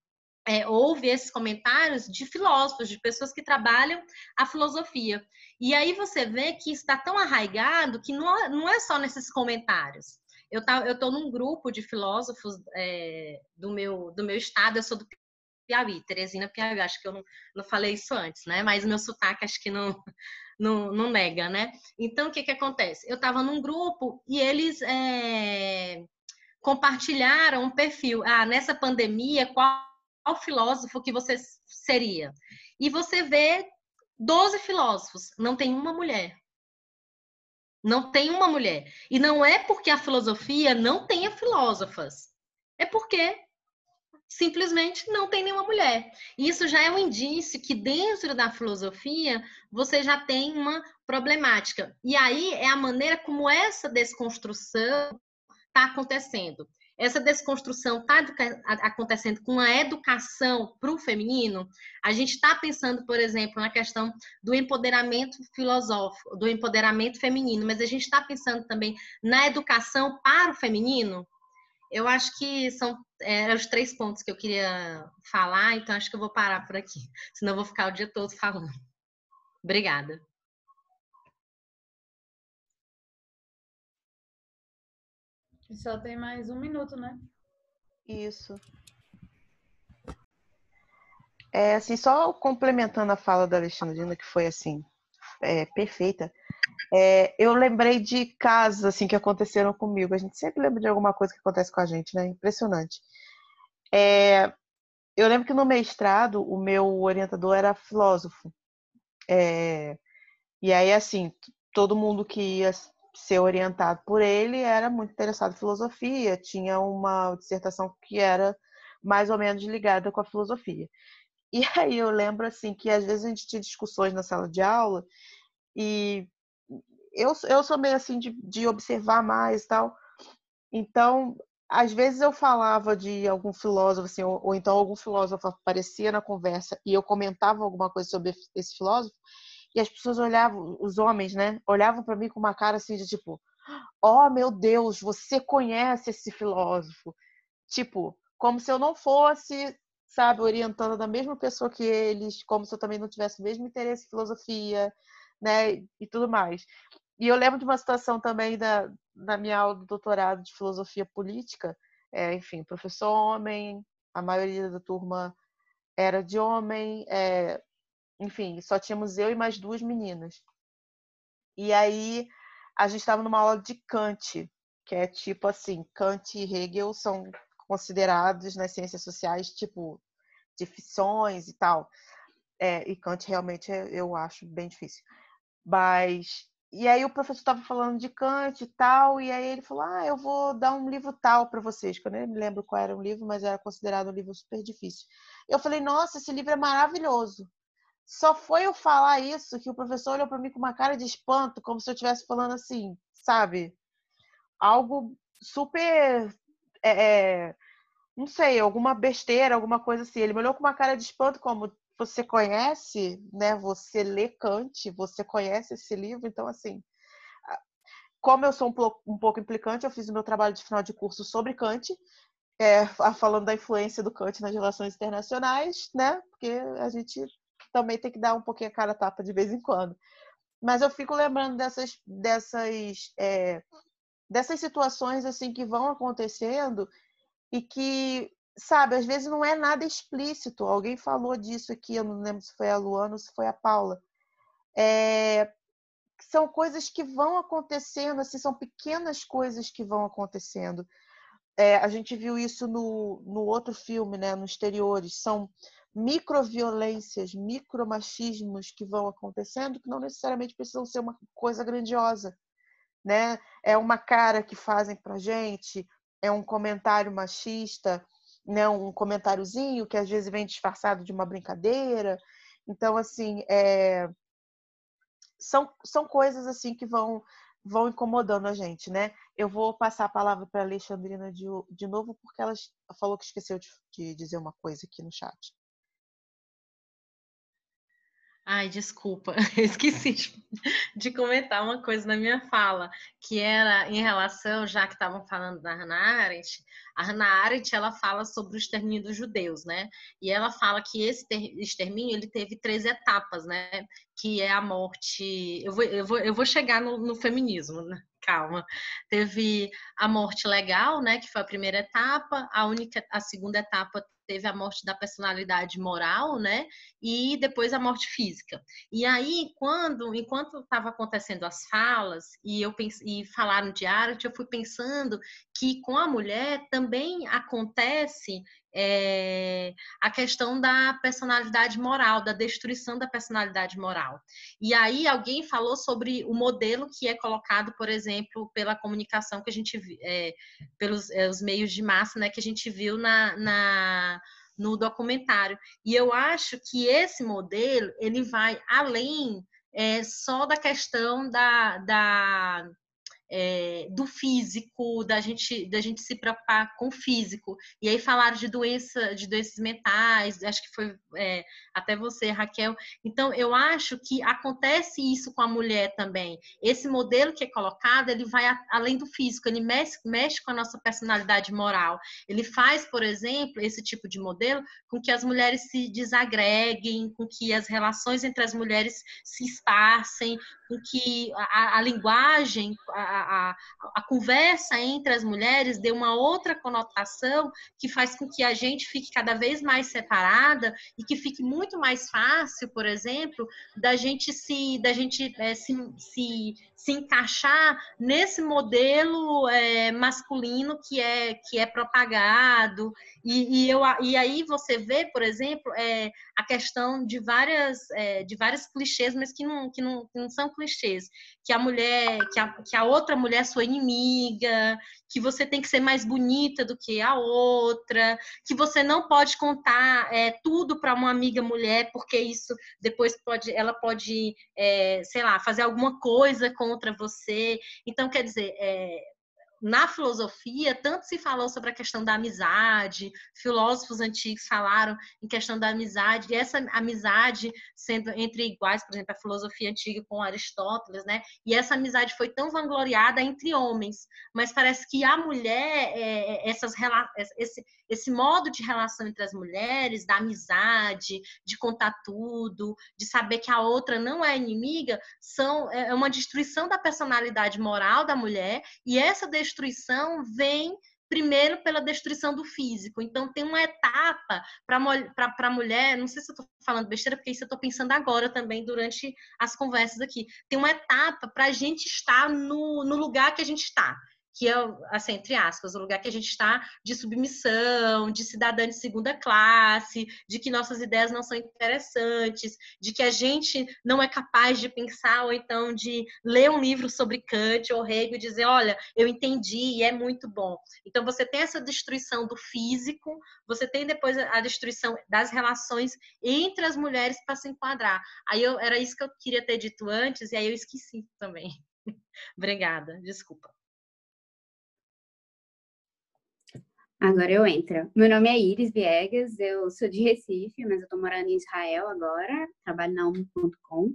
é, ouve esses comentários de filósofos, de pessoas que trabalham a filosofia. E aí você vê que está tão arraigado que não, é, não é só nesses comentários. Eu tá, estou num grupo de filósofos é, do, meu, do meu estado, eu sou do Piauí, Teresina, Piauí. Acho que eu não, não falei isso antes, né? Mas meu sotaque acho que não, não, não nega, né? Então, o que que acontece? Eu estava num grupo e eles é, compartilharam um perfil. Ah, nessa pandemia, qual, qual filósofo que você seria? E você vê 12 filósofos, não tem uma mulher. Não tem uma mulher. E não é porque a filosofia não tenha filósofas. É porque simplesmente não tem nenhuma mulher. Isso já é um indício que dentro da filosofia você já tem uma problemática. E aí é a maneira como essa desconstrução está acontecendo. Essa desconstrução está acontecendo com a educação para o feminino. A gente está pensando, por exemplo, na questão do empoderamento filosófico, do empoderamento feminino, mas a gente está pensando também na educação para o feminino. Eu acho que são eram os três pontos que eu queria falar, então acho que eu vou parar por aqui, senão eu vou ficar o dia todo falando. Obrigada. Só tem mais um minuto, né? Isso. É assim, só complementando a fala da Alexandrina, que foi assim, é, perfeita. É, eu lembrei de casos assim que aconteceram comigo. A gente sempre lembra de alguma coisa que acontece com a gente, né? Impressionante. É, eu lembro que no mestrado o meu orientador era filósofo. É, e aí, assim, todo mundo que ia ser orientado por ele era muito interessado em filosofia, tinha uma dissertação que era mais ou menos ligada com a filosofia. E aí eu lembro assim que às vezes a gente tinha discussões na sala de aula e eu, eu sou meio assim de, de observar mais e tal. Então, às vezes eu falava de algum filósofo, assim, ou, ou, então algum filósofo aparecia na conversa e eu comentava alguma coisa sobre esse filósofo, e as pessoas olhavam, os homens, né, olhavam para mim com uma cara assim de tipo, oh meu Deus, você conhece esse filósofo. Tipo, como se eu não fosse, sabe, orientando da mesma pessoa que eles, como se eu também não tivesse o mesmo interesse em filosofia, né, e tudo mais. E eu lembro de uma situação também da, na minha aula do doutorado de filosofia política, é, enfim, professor homem, a maioria da turma era de homem, é, enfim, só tínhamos eu e mais duas meninas. E aí a gente estava numa aula de Kant, que é tipo assim, Kant e Hegel são considerados nas ciências sociais tipo de ficções e tal. É, e Kant realmente é, eu acho bem difícil. Mas e aí o professor estava falando de Kant e tal, e aí ele falou: "Ah, eu vou dar um livro tal para vocês", que eu nem me lembro qual era o livro, mas era considerado um livro super difícil. Eu falei: "Nossa, esse livro é maravilhoso". Só foi eu falar isso que o professor olhou para mim com uma cara de espanto, como se eu estivesse falando assim, sabe? Algo super é, não sei, alguma besteira, alguma coisa assim. Ele me olhou com uma cara de espanto, como você conhece, né? Você lê Kant, você conhece esse livro, então assim, como eu sou um pouco, um pouco implicante, eu fiz o meu trabalho de final de curso sobre Kant, é, falando da influência do Kant nas relações internacionais, né? Porque a gente também tem que dar um pouquinho a cara tapa de vez em quando. Mas eu fico lembrando dessas, dessas, é, dessas situações assim que vão acontecendo e que sabe, às vezes não é nada explícito. Alguém falou disso aqui, eu não lembro se foi a Luana ou se foi a Paula. É, são coisas que vão acontecendo, assim, são pequenas coisas que vão acontecendo. É, a gente viu isso no, no outro filme, né, no Exteriores. São microviolências, micromachismos que vão acontecendo, que não necessariamente precisam ser uma coisa grandiosa. Né? É uma cara que fazem pra gente, é um comentário machista, né, um comentáriozinho que às vezes vem disfarçado de uma brincadeira. Então, assim, é... são, são coisas assim que vão vão incomodando a gente, né? Eu vou passar a palavra para a Alexandrina de, de novo, porque ela falou que esqueceu de, de dizer uma coisa aqui no chat. Ai, desculpa, esqueci de, de, comentar uma coisa na minha fala, que era em relação, já que estavam falando da Hannah Arendt, a Hannah Arendt, ela fala sobre o extermínio dos judeus, né? E ela fala que esse extermínio, ele teve três etapas, né? que é a morte. Eu vou, eu vou, eu vou chegar no, no feminismo, né? calma. Teve a morte legal, né, que foi a primeira etapa, a única a segunda etapa teve a morte da personalidade moral, né? E depois a morte física. E aí, quando, enquanto estava acontecendo as falas e eu e falaram de arte, eu fui pensando que com a mulher também acontece é, a questão da personalidade moral, da destruição da personalidade moral. E aí alguém falou sobre o modelo que é colocado, por exemplo, pela comunicação que a gente é, pelos é, os meios de massa, né, que a gente viu na, na no documentário. E eu acho que esse modelo ele vai além é, só da questão da, da é, do físico, da gente, da gente se preocupar com o físico. E aí falaram de doença, de doenças mentais, acho que foi é, até você, Raquel. Então, eu acho que acontece isso com a mulher também. Esse modelo que é colocado, ele vai a, além do físico, ele mexe, mexe com a nossa personalidade moral. Ele faz, por exemplo, esse tipo de modelo com que as mulheres se desagreguem, com que as relações entre as mulheres se esparsem, com que a, a linguagem, a, a, a, conversa entre as mulheres dê uma outra conotação que faz com que a gente fique cada vez mais separada e que fique muito mais fácil, por exemplo, da gente se, da gente é, se, se, se encaixar nesse modelo é, masculino que é, que é propagado. E, e, eu, e aí você vê, por exemplo, é, a questão de várias, é, de vários clichês, mas que não, que, não, que não são clichês. Que a mulher, que a, que a outra mulher é sua inimiga, que você tem que ser mais bonita do que a outra, que você não pode contar é, tudo para uma amiga mulher, porque isso depois pode, ela pode, é, sei lá, fazer alguma coisa contra você. Então, quer dizer, é, na filosofia, tanto se falou sobre a questão da amizade, filósofos antigos falaram em questão da amizade, e essa amizade sendo entre iguais, por exemplo, a filosofia antiga com Aristóteles, né? E essa amizade foi tão vangloriada entre homens, mas parece que a mulher, é, essas, esse, esse modo de relação entre as mulheres, da amizade, de contar tudo, de saber que a outra não é inimiga, são, é, é uma destruição da personalidade moral da mulher, e essa destruição vem primeiro pela destruição do físico. Então, tem uma etapa para a mulher, não sei se eu estou falando besteira, porque isso eu estou pensando agora também durante as conversas aqui. Tem uma etapa para a gente estar no, no lugar que a gente está que é, assim, entre aspas, o lugar que a gente está de submissão, de cidadã de segunda classe, de que nossas ideias não são interessantes, de que a gente não é capaz de pensar ou então de ler um livro sobre Kant ou Hegel e dizer, olha, eu entendi e é muito bom. Então você tem essa destruição do físico, você tem depois a destruição das relações entre as mulheres para se enquadrar. Aí eu, era isso que eu queria ter dito antes e aí eu esqueci também. Obrigada, desculpa. Agora eu entro. Meu nome é Iris Viegas, eu sou de Recife, mas eu estou morando em Israel agora, trabalho na UM.com.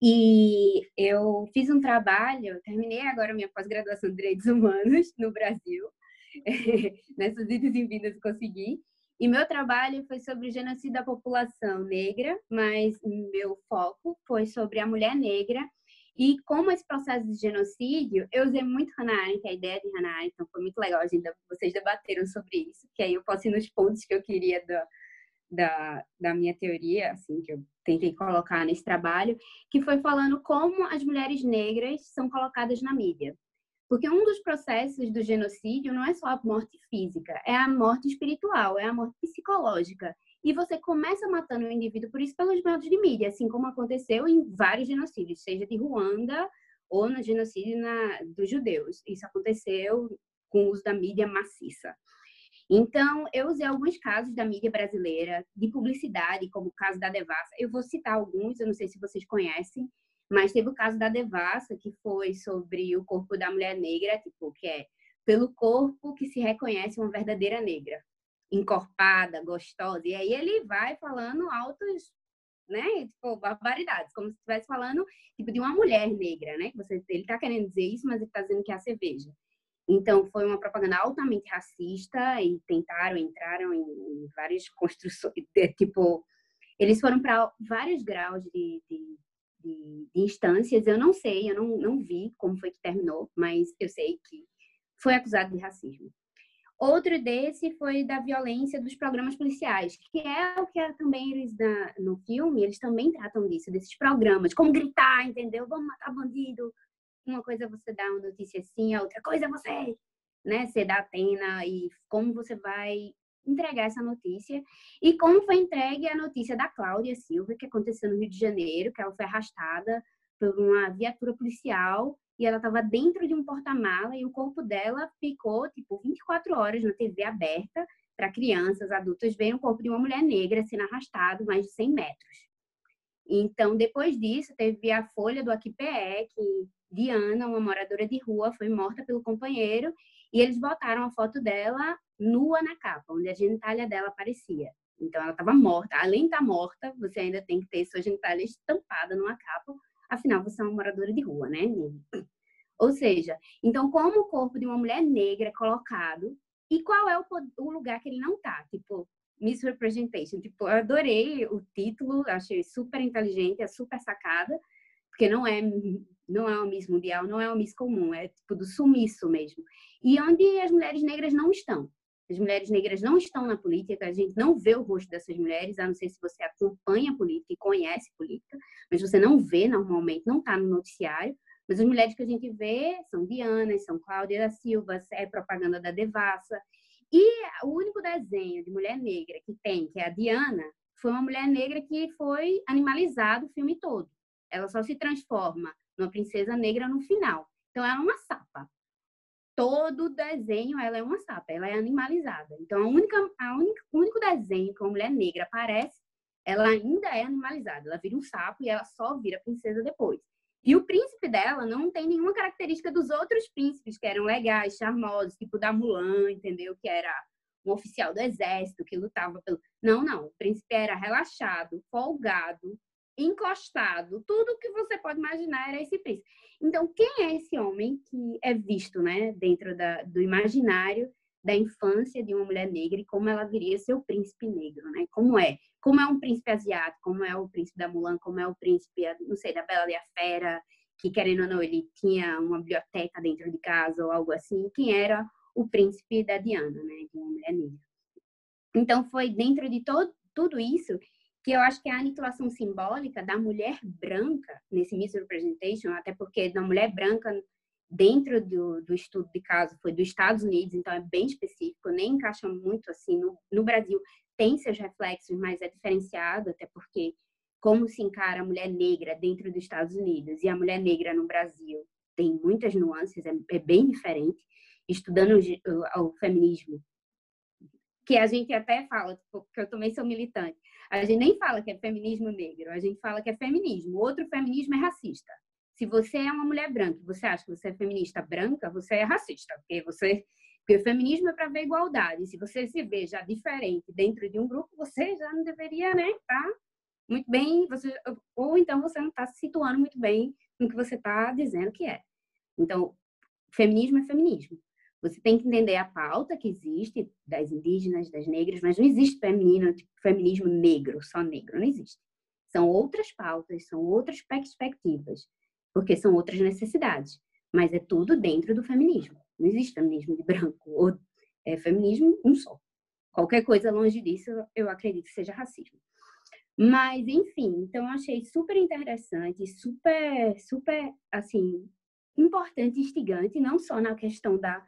E eu fiz um trabalho, terminei agora minha pós-graduação de Direitos Humanos no Brasil. Nessas idas e vindas consegui. E meu trabalho foi sobre o genocídio da população negra, mas meu foco foi sobre a mulher negra e como esse processo de genocídio, eu usei muito Hannah Arendt, a ideia de Hannah Arendt, então foi muito legal, a gente, vocês debateram sobre isso, que aí eu posso ir nos pontos que eu queria da, da, da minha teoria, assim, que eu tentei colocar nesse trabalho, que foi falando como as mulheres negras são colocadas na mídia. Porque um dos processos do genocídio não é só a morte física, é a morte espiritual, é a morte psicológica e você começa matando o indivíduo por isso pelos métodos de mídia, assim como aconteceu em vários genocídios, seja de Ruanda ou no genocídio na, dos judeus. Isso aconteceu com o uso da mídia maciça. Então, eu usei alguns casos da mídia brasileira, de publicidade, como o caso da Devassa. Eu vou citar alguns, eu não sei se vocês conhecem, mas teve o caso da Devassa, que foi sobre o corpo da mulher negra, tipo, que é pelo corpo que se reconhece uma verdadeira negra encorpada, gostosa. E aí ele vai falando altos, né? Tipo, barbaridades, como se estivesse falando tipo de uma mulher negra, né? Você, ele está querendo dizer isso, mas ele está dizendo que é a cerveja. Então foi uma propaganda altamente racista e tentaram entraram em, em várias construções, de, tipo eles foram para vários graus de, de, de, instâncias. Eu não sei, eu não, não vi como foi que terminou, mas eu sei que foi acusado de racismo. Outro desse foi da violência dos programas policiais, que é o que é também eles no filme, eles também tratam disso, desses programas, como gritar, entendeu? Vamos matar bandido. Uma coisa é você dar uma notícia assim, a outra coisa é você, né, ser da Atena e como você vai entregar essa notícia e como foi entregue a notícia da Cláudia Silva, que aconteceu no Rio de Janeiro, que ela foi arrastada por uma viatura policial e ela estava dentro de um porta-mala e o corpo dela ficou tipo 24 horas na TV aberta para crianças, adultos verem o corpo de uma mulher negra sendo arrastado mais de 100 metros. Então, depois disso, teve a folha do Aquipe, que Diana, uma moradora de rua, foi morta pelo companheiro e eles botaram a foto dela nua na capa, onde a genitália dela aparecia. Então, ela estava morta. Além de estar tá morta, você ainda tem que ter sua genitália estampada numa capa, afinal, você é uma moradora de rua, né? Ou seja, então, como o corpo de uma mulher negra é colocado e qual é o, o lugar que ele não tá? Tipo, misrepresentation. Tipo, eu adorei o título, achei super inteligente, é super sacada, porque não é não é uma Miss Mundial, não é uma Miss comum, é tipo do sumiço mesmo. E onde as mulheres negras não estão. As mulheres negras não estão na política, a gente não vê o rosto dessas mulheres, a não ser se você acompanha a política e conhece política, mas você não vê normalmente, não está no noticiário. Mas as mulheres que a gente vê são Diana, são Cláudia da Silva, é propaganda da Devassa. E o único desenho de mulher negra que tem, que é a Diana, foi uma mulher negra que foi animalizada o filme todo. Ela só se transforma numa princesa negra no final. Então, ela é uma sapa. Todo desenho, ela é uma sapa, ela é animalizada. Então, a única, a única, o único desenho que uma mulher negra aparece, ela ainda é animalizada. Ela vira um sapo e ela só vira princesa depois. E o príncipe dela não tem nenhuma característica dos outros príncipes que eram legais, charmosos, tipo da Mulan, entendeu? Que era um oficial do exército que lutava pelo. Não, não. O príncipe era relaxado, folgado, encostado, tudo que você pode imaginar era esse príncipe. Então, quem é esse homem que é visto, né, dentro da, do imaginário da infância de uma mulher negra e como ela viria ser o príncipe negro, né? Como é? Como é um príncipe asiático, como é o príncipe da Mulan, como é o príncipe, não sei, da Bela e a Fera, que querendo ou não, ele tinha uma biblioteca dentro de casa ou algo assim. Quem era o príncipe da Diana, né, de uma mulher negra? Então, foi dentro de todo, tudo isso que eu acho que é a aniquilação simbólica da mulher branca nesse misrepresentation, até porque da mulher branca dentro do, do estudo de caso foi dos Estados Unidos, então é bem específico, nem encaixa muito assim no, no Brasil. Tem seus reflexos, mas é diferenciado, até porque como se encara a mulher negra dentro dos Estados Unidos e a mulher negra no Brasil tem muitas nuances, é, é bem diferente. Estudando o, o, o feminismo, que a gente até fala, tipo, porque eu também sou militante, a gente nem fala que é feminismo negro, a gente fala que é feminismo. Outro feminismo é racista. Se você é uma mulher branca, você acha que você é feminista branca, você é racista, porque você porque o feminismo é para ver igualdade. Se você se vê já diferente dentro de um grupo, você já não deveria, né, tá muito bem, você ou então você não está se situando muito bem no que você está dizendo que é. Então, feminismo é feminismo. Você tem que entender a pauta que existe das indígenas, das negras, mas não existe feminino, tipo, feminismo negro, só negro, não existe. São outras pautas, são outras perspectivas, porque são outras necessidades, mas é tudo dentro do feminismo. Não existe feminismo de branco ou é feminismo um só. Qualquer coisa longe disso, eu acredito que seja racismo. Mas, enfim, então achei super interessante, super, super, assim, importante instigante, não só na questão da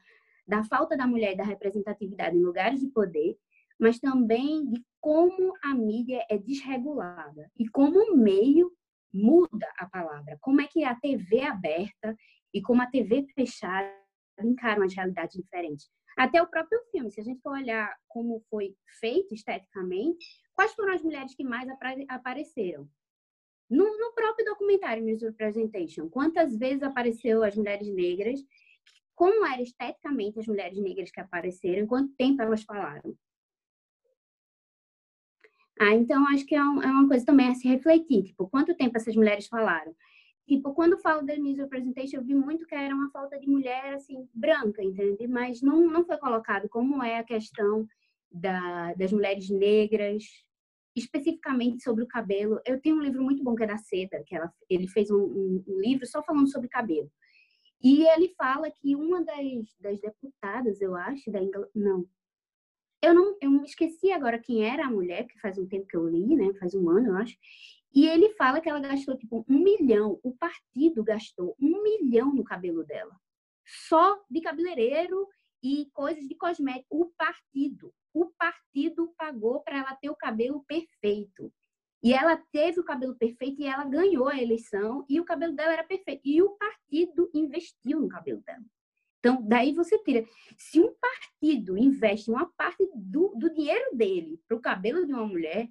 da falta da mulher e da representatividade em lugares de poder, mas também de como a mídia é desregulada e como o meio muda a palavra. Como é que a TV aberta e como a TV fechada encaram as realidades diferentes. Até o próprio filme, se a gente for olhar como foi feito esteticamente, quais foram as mulheres que mais apareceram? No, no próprio documentário Music Presentation, quantas vezes apareceu as mulheres negras como eram esteticamente as mulheres negras que apareceram, quanto tempo elas falaram. Ah, então acho que é, é, uma coisa também a se refletir, tipo, quanto tempo essas mulheres falaram. Tipo, quando eu falo da news representation, eu vi muito que era uma falta de mulher, assim, branca, entende? Mas não, não foi colocado como é a questão da, das mulheres negras especificamente sobre o cabelo. Eu tenho um livro muito bom que é da Seda, que ela, ele fez um, um livro só falando sobre cabelo. E ele fala que uma das, das deputadas, eu acho, da Inglaterra, não, eu não, eu me esqueci agora quem era a mulher, que faz um tempo que eu li, né? Faz um ano, eu acho. E ele fala que ela gastou tipo um milhão, o partido gastou um milhão no cabelo dela. Só de cabeleireiro e coisas de cosmético. O partido. O partido pagou para ela ter o cabelo perfeito. E ela teve o cabelo perfeito e ela ganhou a eleição e o cabelo dela era perfeito. E o partido investiu no cabelo dela. Então, daí você tira. Se um partido investe uma parte do, do dinheiro dele para o cabelo de uma mulher,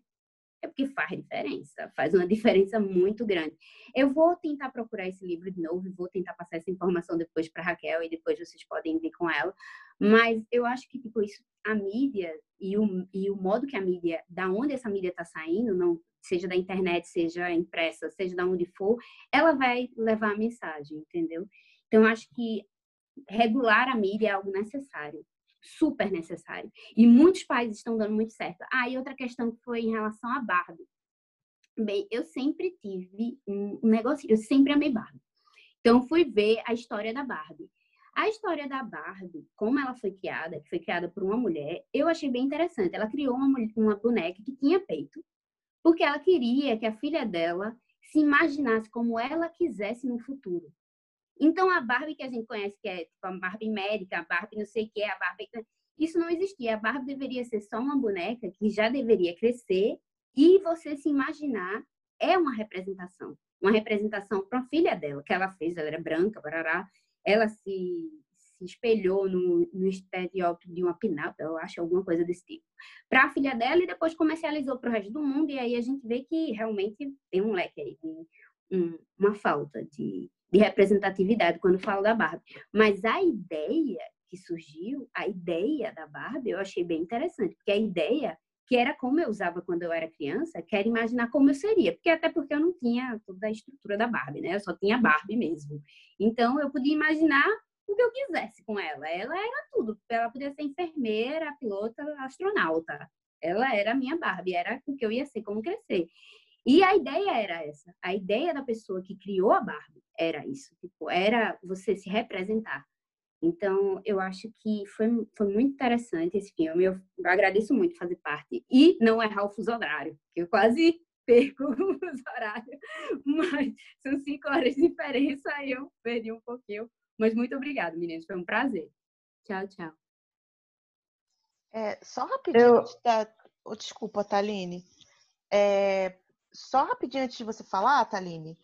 é porque faz diferença, faz uma diferença muito grande. Eu vou tentar procurar esse livro de novo, vou tentar passar essa informação depois para Raquel e depois vocês podem vir com ela. Mas eu acho que tipo isso, a mídia e o, e o modo que a mídia, da onde essa mídia está saindo, não seja da internet, seja impressa, seja da onde for, ela vai levar a mensagem, entendeu? Então acho que regular a mídia é algo necessário super necessário. E muitos países estão dando muito certo. Ah, e outra questão que foi em relação à Barbie. Bem, eu sempre tive um negócio, eu sempre amei Barbie. Então, fui ver a história da Barbie. A história da Barbie, como ela foi criada, que foi criada por uma mulher, eu achei bem interessante. Ela criou uma, uma boneca que tinha peito, porque ela queria que a filha dela se imaginasse como ela quisesse no futuro. Então, a Barbie que a gente conhece, que é tipo a Barbie médica, a Barbie não sei o que, a Barbie. Isso não existia. A Barbie deveria ser só uma boneca que já deveria crescer e você se imaginar é uma representação. Uma representação para a filha dela, que ela fez, ela era branca, barará. Ela se, se espelhou no, no estereótipo de uma pinata, eu acho, alguma coisa desse tipo. Para a filha dela e depois comercializou para o resto do mundo. E aí a gente vê que realmente tem um leque aí, um, uma falta de de representatividade quando falo da Barbie. Mas a ideia que surgiu, a ideia da Barbie, eu achei bem interessante, porque a ideia que era como eu usava quando eu era criança, quero imaginar como eu seria, porque até porque eu não tinha toda a estrutura da Barbie, né? Eu só tinha Barbie mesmo. Então eu podia imaginar o que eu quisesse com ela. Ela era tudo. Ela podia ser enfermeira, pilota, astronauta. Ela era a minha Barbie, era o que eu ia ser, como crescer. E a ideia era essa. A ideia da pessoa que criou a Barbie era isso. Tipo, era você se representar. Então, eu acho que foi, foi muito interessante esse filme. Eu agradeço muito fazer parte. E não errar o fuso horário, que eu quase perco o fuso horário. Mas são cinco horas de diferença, aí eu perdi um pouquinho. Mas muito obrigada, meninos. Foi um prazer. Tchau, tchau. É, só rapidinho, eu... da... oh, desculpa, Taline. É, só rapidinho antes de você falar, Taline,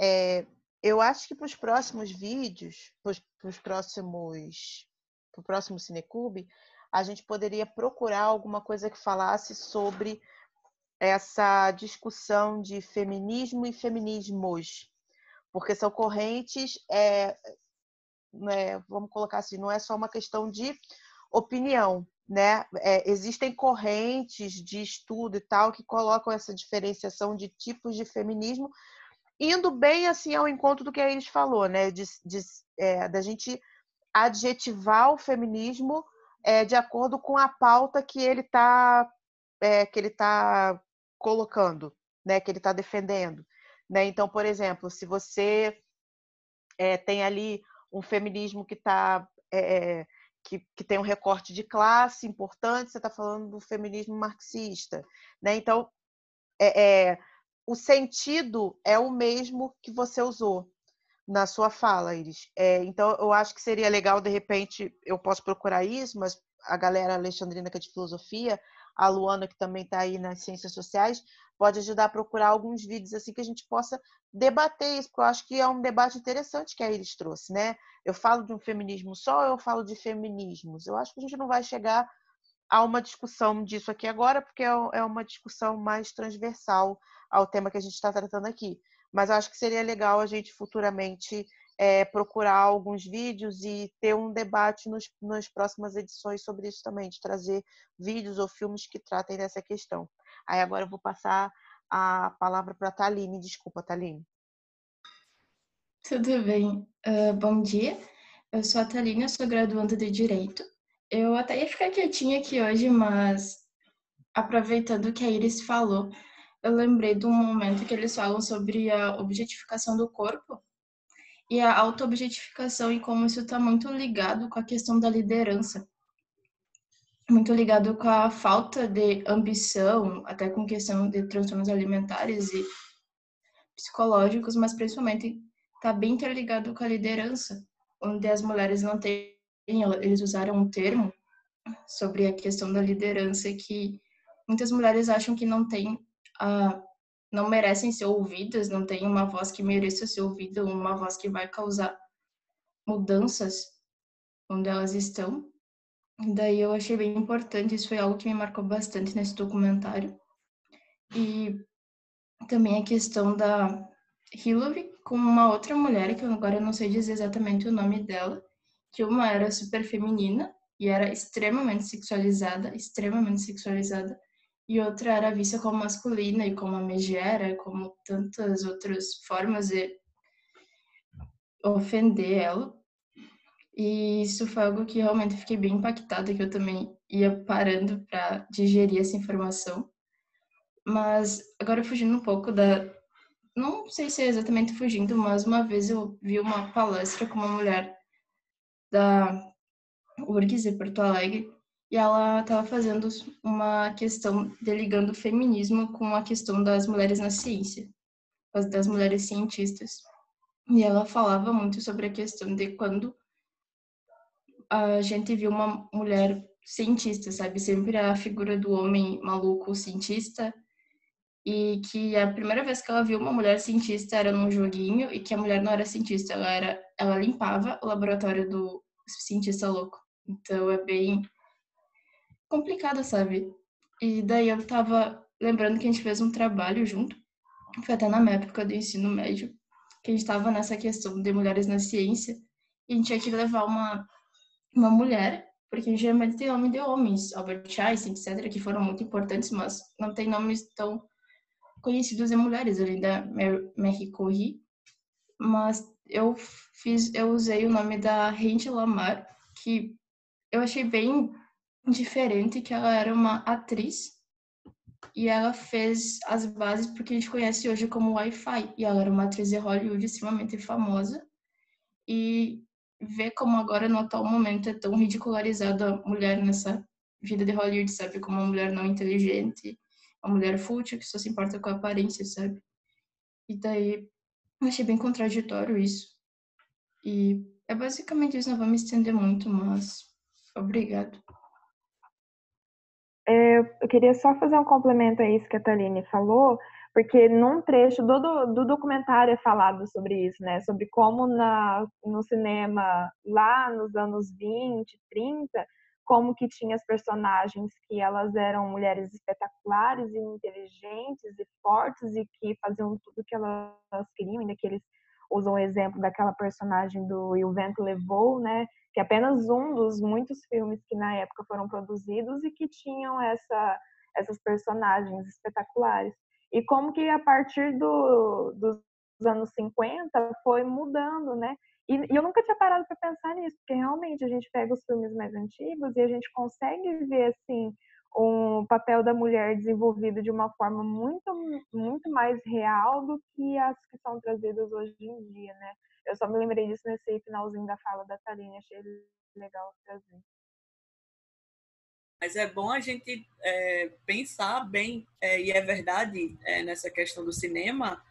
é, eu acho que para os próximos vídeos, para os próximos, para o próximo Cineclube, a gente poderia procurar alguma coisa que falasse sobre essa discussão de feminismo e feminismos, porque são correntes, é, é, vamos colocar assim, não é só uma questão de opinião, né? É, existem correntes de estudo e tal que colocam essa diferenciação de tipos de feminismo, indo bem assim ao encontro do que a Iris falou, né? De, de é, da gente adjetivar o feminismo é, de acordo com a pauta que ele está é, que ele tá colocando, né? Que ele está defendendo, né? Então, por exemplo, se você é, tem ali um feminismo que está é, que, que tem um recorte de classe importante, você está falando do feminismo marxista. Né? Então, é, é, o sentido é o mesmo que você usou na sua fala, Iris. É, então, eu acho que seria legal, de repente, eu posso procurar isso, mas a galera alexandrina que é de filosofia, a Luana, que também está aí nas ciências sociais, pode ajudar a procurar alguns vídeos assim que a gente possa debater isso, porque eu acho que é um debate interessante que a Iris trouxe, né? Eu falo de um feminismo só eu falo de feminismos? Eu acho que a gente não vai chegar a uma discussão disso aqui agora, porque é, é uma discussão mais transversal ao tema que a gente está tratando aqui. Mas eu acho que seria legal a gente futuramente é, procurar alguns vídeos e ter um debate nos, nas próximas edições sobre isso também, de trazer vídeos ou filmes que tratem dessa questão. Aí agora eu vou passar a palavra para a Taline. Desculpa, Taline. Tudo bem. Uh, bom dia. Eu sou a Taline, eu sou graduanda de Direito. Eu até ia ficar quietinha aqui hoje, mas aproveitando que a Iris falou, eu lembrei de um momento que eles falam sobre a objetificação do corpo e a auto-objetificação e como isso está muito ligado com a questão da liderança. Muito ligado com a falta de ambição, até com questão de transtornos alimentares e psicológicos, mas principalmente está bem interligado com a liderança, onde as mulheres não têm, eles usaram um termo sobre a questão da liderança que muitas mulheres acham que não tem a não merecem ser ouvidas, não tem uma voz que mereça ser ouvida, uma voz que vai causar mudanças onde elas estão. E daí eu achei bem importante, isso foi algo que me marcou bastante nesse documentário. E também a questão da Hillary com uma outra mulher, que agora eu não sei dizer exatamente o nome dela, que uma era super feminina e era extremamente sexualizada, extremamente sexualizada, e outra era vista como masculina e como a megera, como tantas outras formas de ofender ela. E isso foi algo que realmente fiquei bem impactada, que eu também ia parando para digerir essa informação. Mas agora fugindo um pouco da não sei se é exatamente fugindo, mas uma vez eu vi uma palestra com uma mulher da URGS de Porto Alegre e ela estava fazendo uma questão de ligando o feminismo com a questão das mulheres na ciência, das mulheres cientistas. E ela falava muito sobre a questão de quando a gente viu uma mulher cientista, sabe? Sempre a figura do homem maluco cientista e que a primeira vez que ela viu uma mulher cientista era num joguinho e que a mulher não era cientista, ela era ela limpava o laboratório do cientista louco. Então é bem complicada, sabe? E daí eu tava lembrando que a gente fez um trabalho junto, foi até na época do ensino médio, que a gente tava nessa questão de mulheres na ciência, e a gente tinha que levar uma, uma mulher, porque geralmente tem nome de homens, Albert Einstein, etc., que foram muito importantes, mas não tem nomes tão conhecidos de mulheres, além da Marie Curie, mas eu fiz, eu usei o nome da Rende Lamar, que eu achei bem diferente que ela era uma atriz e ela fez as bases porque a gente conhece hoje como Wi-Fi. E ela era uma atriz de Hollywood extremamente famosa. E ver como agora, no atual momento, é tão ridicularizada a mulher nessa vida de Hollywood, sabe? Como uma mulher não inteligente, uma mulher fútil que só se importa com a aparência, sabe? E daí achei bem contraditório isso. E é basicamente isso, não vou me estender muito, mas obrigado. É, eu queria só fazer um complemento a isso que a Taline falou, porque num trecho do, do documentário é falado sobre isso, né? Sobre como na, no cinema, lá nos anos 20, 30, como que tinha as personagens que elas eram mulheres espetaculares e inteligentes e fortes e que faziam tudo que elas queriam, ainda que usam o exemplo daquela personagem do E o Vento Levou, né? que é apenas um dos muitos filmes que na época foram produzidos e que tinham essa, essas personagens espetaculares. E como que a partir do, dos anos 50 foi mudando, né? E, e eu nunca tinha parado para pensar nisso, porque realmente a gente pega os filmes mais antigos e a gente consegue ver assim um papel da mulher desenvolvido de uma forma muito muito mais real do que as que são trazidas hoje em dia, né? Eu só me lembrei disso nesse finalzinho da fala da Taline, achei legal trazer. Mas é bom a gente é, pensar bem, é, e é verdade, é, nessa questão do cinema,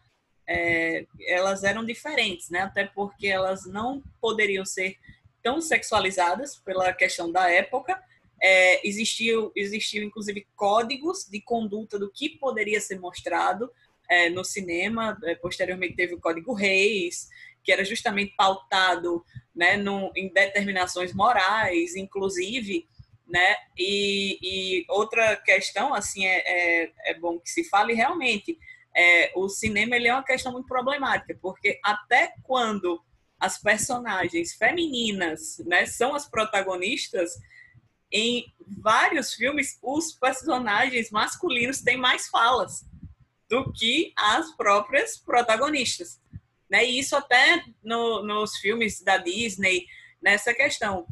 é, elas eram diferentes, né? Até porque elas não poderiam ser tão sexualizadas pela questão da época. É, existiam, existiam, inclusive, códigos de conduta do que poderia ser mostrado é, no cinema. É, posteriormente teve o Código Reis, que era justamente pautado né, no, em determinações morais, inclusive, né? E, e outra questão, assim, é, é, é, bom que se fale realmente, é, o cinema ele é uma questão muito problemática, porque até quando as personagens femininas né, são as protagonistas, em vários filmes os personagens masculinos têm mais falas do que as próprias protagonistas. Né? E isso até no, nos filmes da Disney, nessa questão.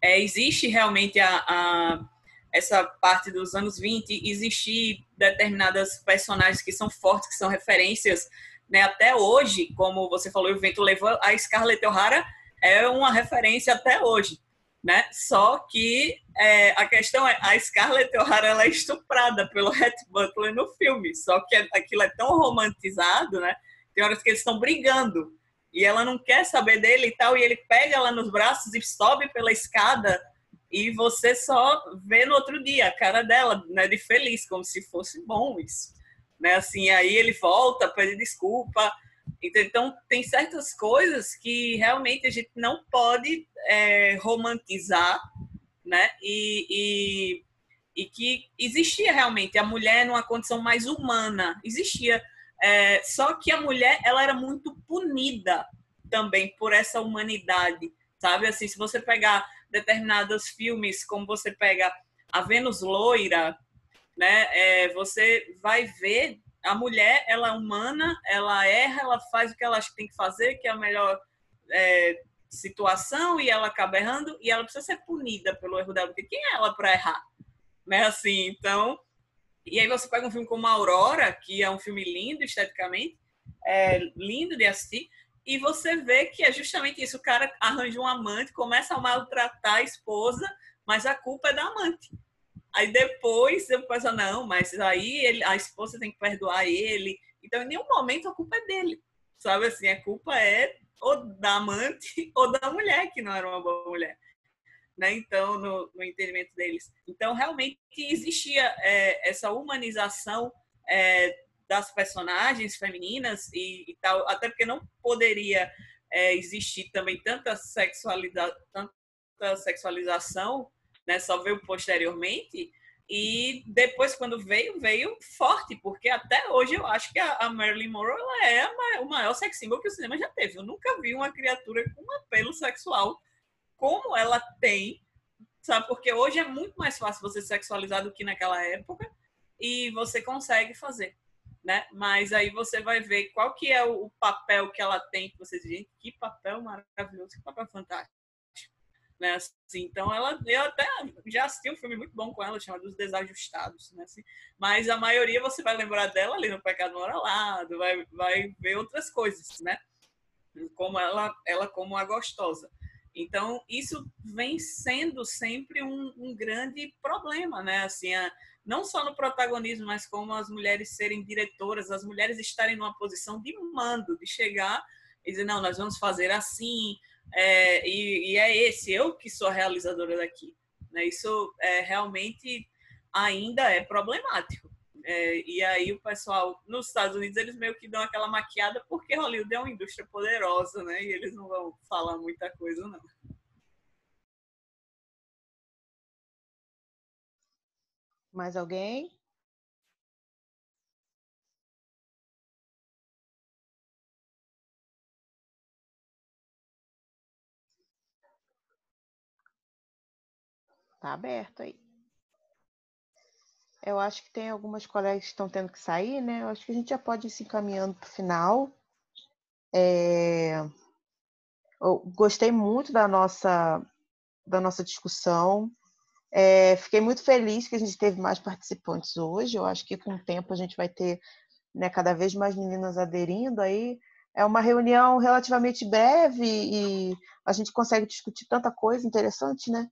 É, existe realmente a, a essa parte dos anos 20, existir determinadas personagens que são fortes, que são referências, né? Até hoje, como você falou, o vento levou a Scarlett O'Hara é uma referência até hoje, né? Só que é, a questão é a Scarlett O'Hara ela é estuprada pelo Rhett Butler no filme, só que aquilo é tão romantizado, né? Tem horas que eles estão brigando e ela não quer saber dele e tal, e ele pega ela nos braços e sobe pela escada e você só vê no outro dia a cara dela, né, de feliz, como se fosse bom isso, né? Assim, aí ele volta, pede desculpa. Então, tem certas coisas que realmente a gente não pode é, romantizar, né? E, e, e, que existia realmente a mulher numa condição mais humana, existia. É, só que a mulher, ela era muito punida também por essa humanidade, sabe? Assim, se você pegar determinados filmes, como você pega a Vênus loira, né? É, você vai ver a mulher, ela é humana, ela erra, ela faz o que ela acha que tem que fazer, que é a melhor é, situação, e ela acaba errando, e ela precisa ser punida pelo erro dela, porque quem é ela para errar? Né? Assim, então. E aí você pega um filme como Aurora, que é um filme lindo esteticamente, é lindo de assistir, e você vê que é justamente isso: o cara arranja um amante, começa a maltratar a esposa, mas a culpa é da amante. Aí depois eu penso, não, mas aí ele, a esposa tem que perdoar ele. Então, em nenhum momento a culpa é dele. Sabe assim, a culpa é ou da amante ou da mulher, que não era uma boa mulher. Né? Então, no, no entendimento deles. Então, realmente existia é, essa humanização é, das personagens femininas e, e, tal, até porque não poderia é, existir também tanta, tanta sexualização, né, só veio posteriormente, e depois, quando veio, veio forte, porque até hoje eu acho que a, Marilyn Monroe ela é o maior sex symbol que o cinema já teve. Eu nunca vi uma criatura com um apelo sexual como ela tem, sabe? Porque hoje é muito mais fácil você sexualizar do que naquela época, e você consegue fazer né? Mas aí você vai ver qual que é o papel que ela tem, que vocês gente, que papel maravilhoso, que papel fantástico. Né? Assim, então ela, eu até já assisti um filme muito bom com ela, chamado Os Desajustados, né? Assim, mas a maioria você vai lembrar dela ali no Pecado Moralado, vai, vai ver outras coisas, né? Como ela, ela como a gostosa. Então, isso vem sendo sempre um, um grande problema, né? Assim, a, não só no protagonismo, mas como as mulheres serem diretoras, as mulheres estarem numa posição de mando, de chegar e dizer, não, nós vamos fazer assim, é, e, e, é esse, eu que sou a realizadora daqui. Né? Isso é, realmente ainda é problemático. É, e aí o pessoal nos Estados Unidos eles meio que dão aquela maquiada porque Hollywood é uma indústria poderosa, né? E eles não vão falar muita coisa não. Mais alguém? Tá aberto aí. Eu acho que tem algumas colegas que estão tendo que sair, né? Eu acho que a gente já pode ir se encaminhando para o final. É... Eu gostei muito da nossa, da nossa discussão. É, fiquei muito feliz que a gente teve mais participantes hoje. Eu acho que com o tempo a gente vai ter né, cada vez mais meninas aderindo. Aí é uma reunião relativamente breve e a gente consegue discutir tanta coisa interessante, né?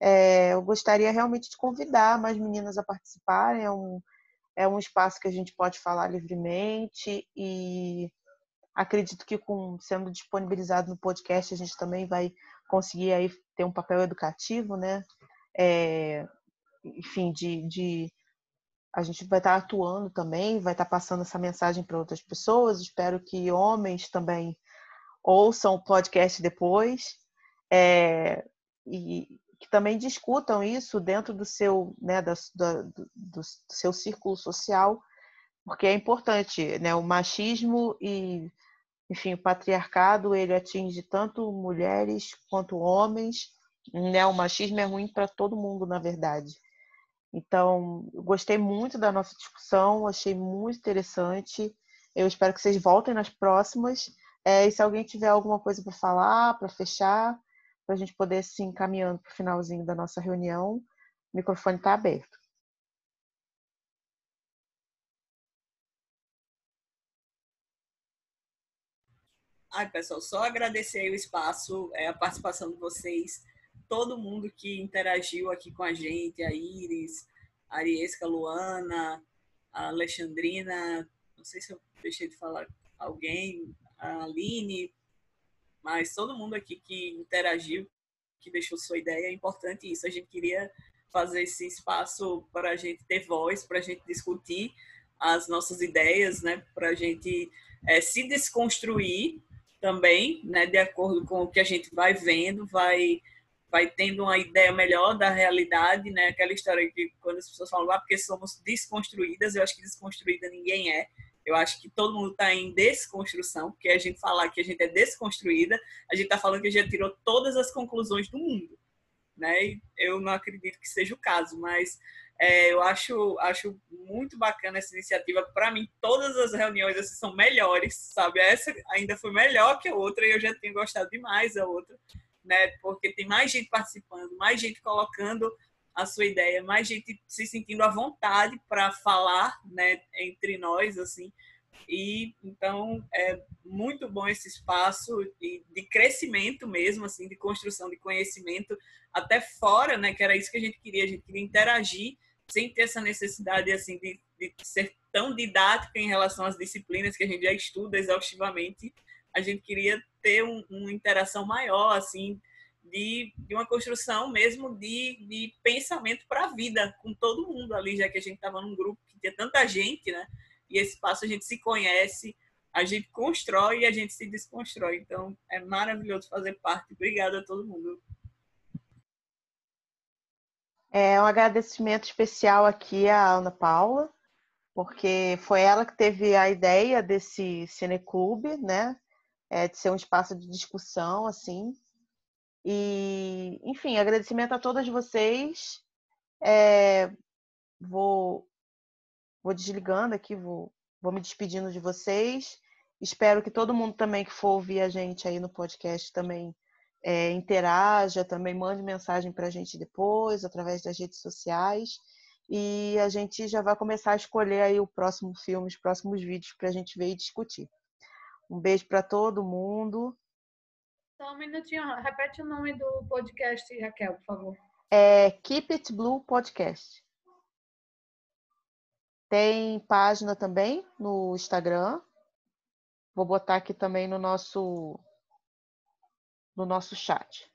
É, eu gostaria realmente de convidar mais meninas a participarem. É um, é um espaço que a gente pode falar livremente e acredito que com sendo disponibilizado no podcast a gente também vai conseguir aí ter um papel educativo, né? é, enfim, de, de, a gente vai estar atuando também, vai estar passando essa mensagem para outras pessoas. Espero que homens também ouçam o podcast depois é, e que também discutam isso dentro do seu, né, da, da, do, do seu círculo social, porque é importante, né? O machismo e, enfim, o patriarcado ele atinge tanto mulheres quanto homens né? O machismo é ruim para todo mundo, na verdade. Então, gostei muito da nossa discussão, achei muito interessante. Eu espero que vocês voltem nas próximas. É, e se alguém tiver alguma coisa para falar, para fechar, para a gente poder se encaminhando para o finalzinho da nossa reunião, O microfone está aberto. Ai, pessoal, só agradecer o espaço, é, a participação de vocês, todo mundo que interagiu aqui com a gente, a Iris, a Ariesca, a Luana, a Alexandrina, não sei se eu deixei de falar alguém, a Aline, mas todo mundo aqui que interagiu, que deixou sua ideia, é importante isso. A gente queria fazer esse espaço para a gente ter voz, para a gente discutir as nossas ideias, né, para a gente é, se desconstruir também, né, de acordo com o que a gente vai vendo, vai vai tendo uma ideia melhor da realidade, né? Aquela história que quando as pessoas falam, ah, porque somos desconstruídas, eu acho que desconstruída ninguém é. Eu acho que todo mundo está em desconstrução, porque a gente falar que a gente é desconstruída, a gente está falando que a gente tirou todas as conclusões do mundo, né? Eu não acredito que seja o caso, mas é, eu acho, acho muito bacana essa iniciativa. Para mim, todas as reuniões assim, são melhores, sabe? Essa ainda foi melhor que a outra e eu já tenho gostado demais da outra, né? Porque tem mais gente participando, mais gente colocando a sua ideia, mais gente se sentindo à vontade para falar, né? Entre nós, assim. E então é muito bom esse espaço de, de crescimento mesmo, assim, de construção de conhecimento até fora, né? Que era isso que a gente queria, a gente queria interagir sem ter essa necessidade assim de, de ser tão didática em relação às disciplinas que a gente já estuda exaustivamente. A gente queria ter um, uma interação maior, assim, de, de uma construção mesmo de, de pensamento para a vida, com todo mundo ali, já que a gente estava num grupo que tinha tanta gente, né? E esse espaço a gente se conhece, a gente constrói e a gente se desconstrói. Então, é maravilhoso fazer parte. Obrigada a todo mundo. É um agradecimento especial aqui à Ana Paula, porque foi ela que teve a ideia desse cineclube, né? É, de ser um espaço de discussão, assim. E, enfim, agradecimento a todas vocês. É, vou, vou desligando aqui, vou, vou me despedindo de vocês. Espero que todo mundo também que for ouvir a gente aí no podcast também é, interaja, também mande mensagem para a gente depois, através das redes sociais. E a gente já vai começar a escolher aí o próximo filme, os próximos vídeos para a gente ver e discutir. Um beijo para todo mundo. Só um minutinho, repete o nome do podcast, Raquel, por favor. É Keep It Blue Podcast. Tem página também no Instagram. Vou botar aqui também no nosso no nosso chat.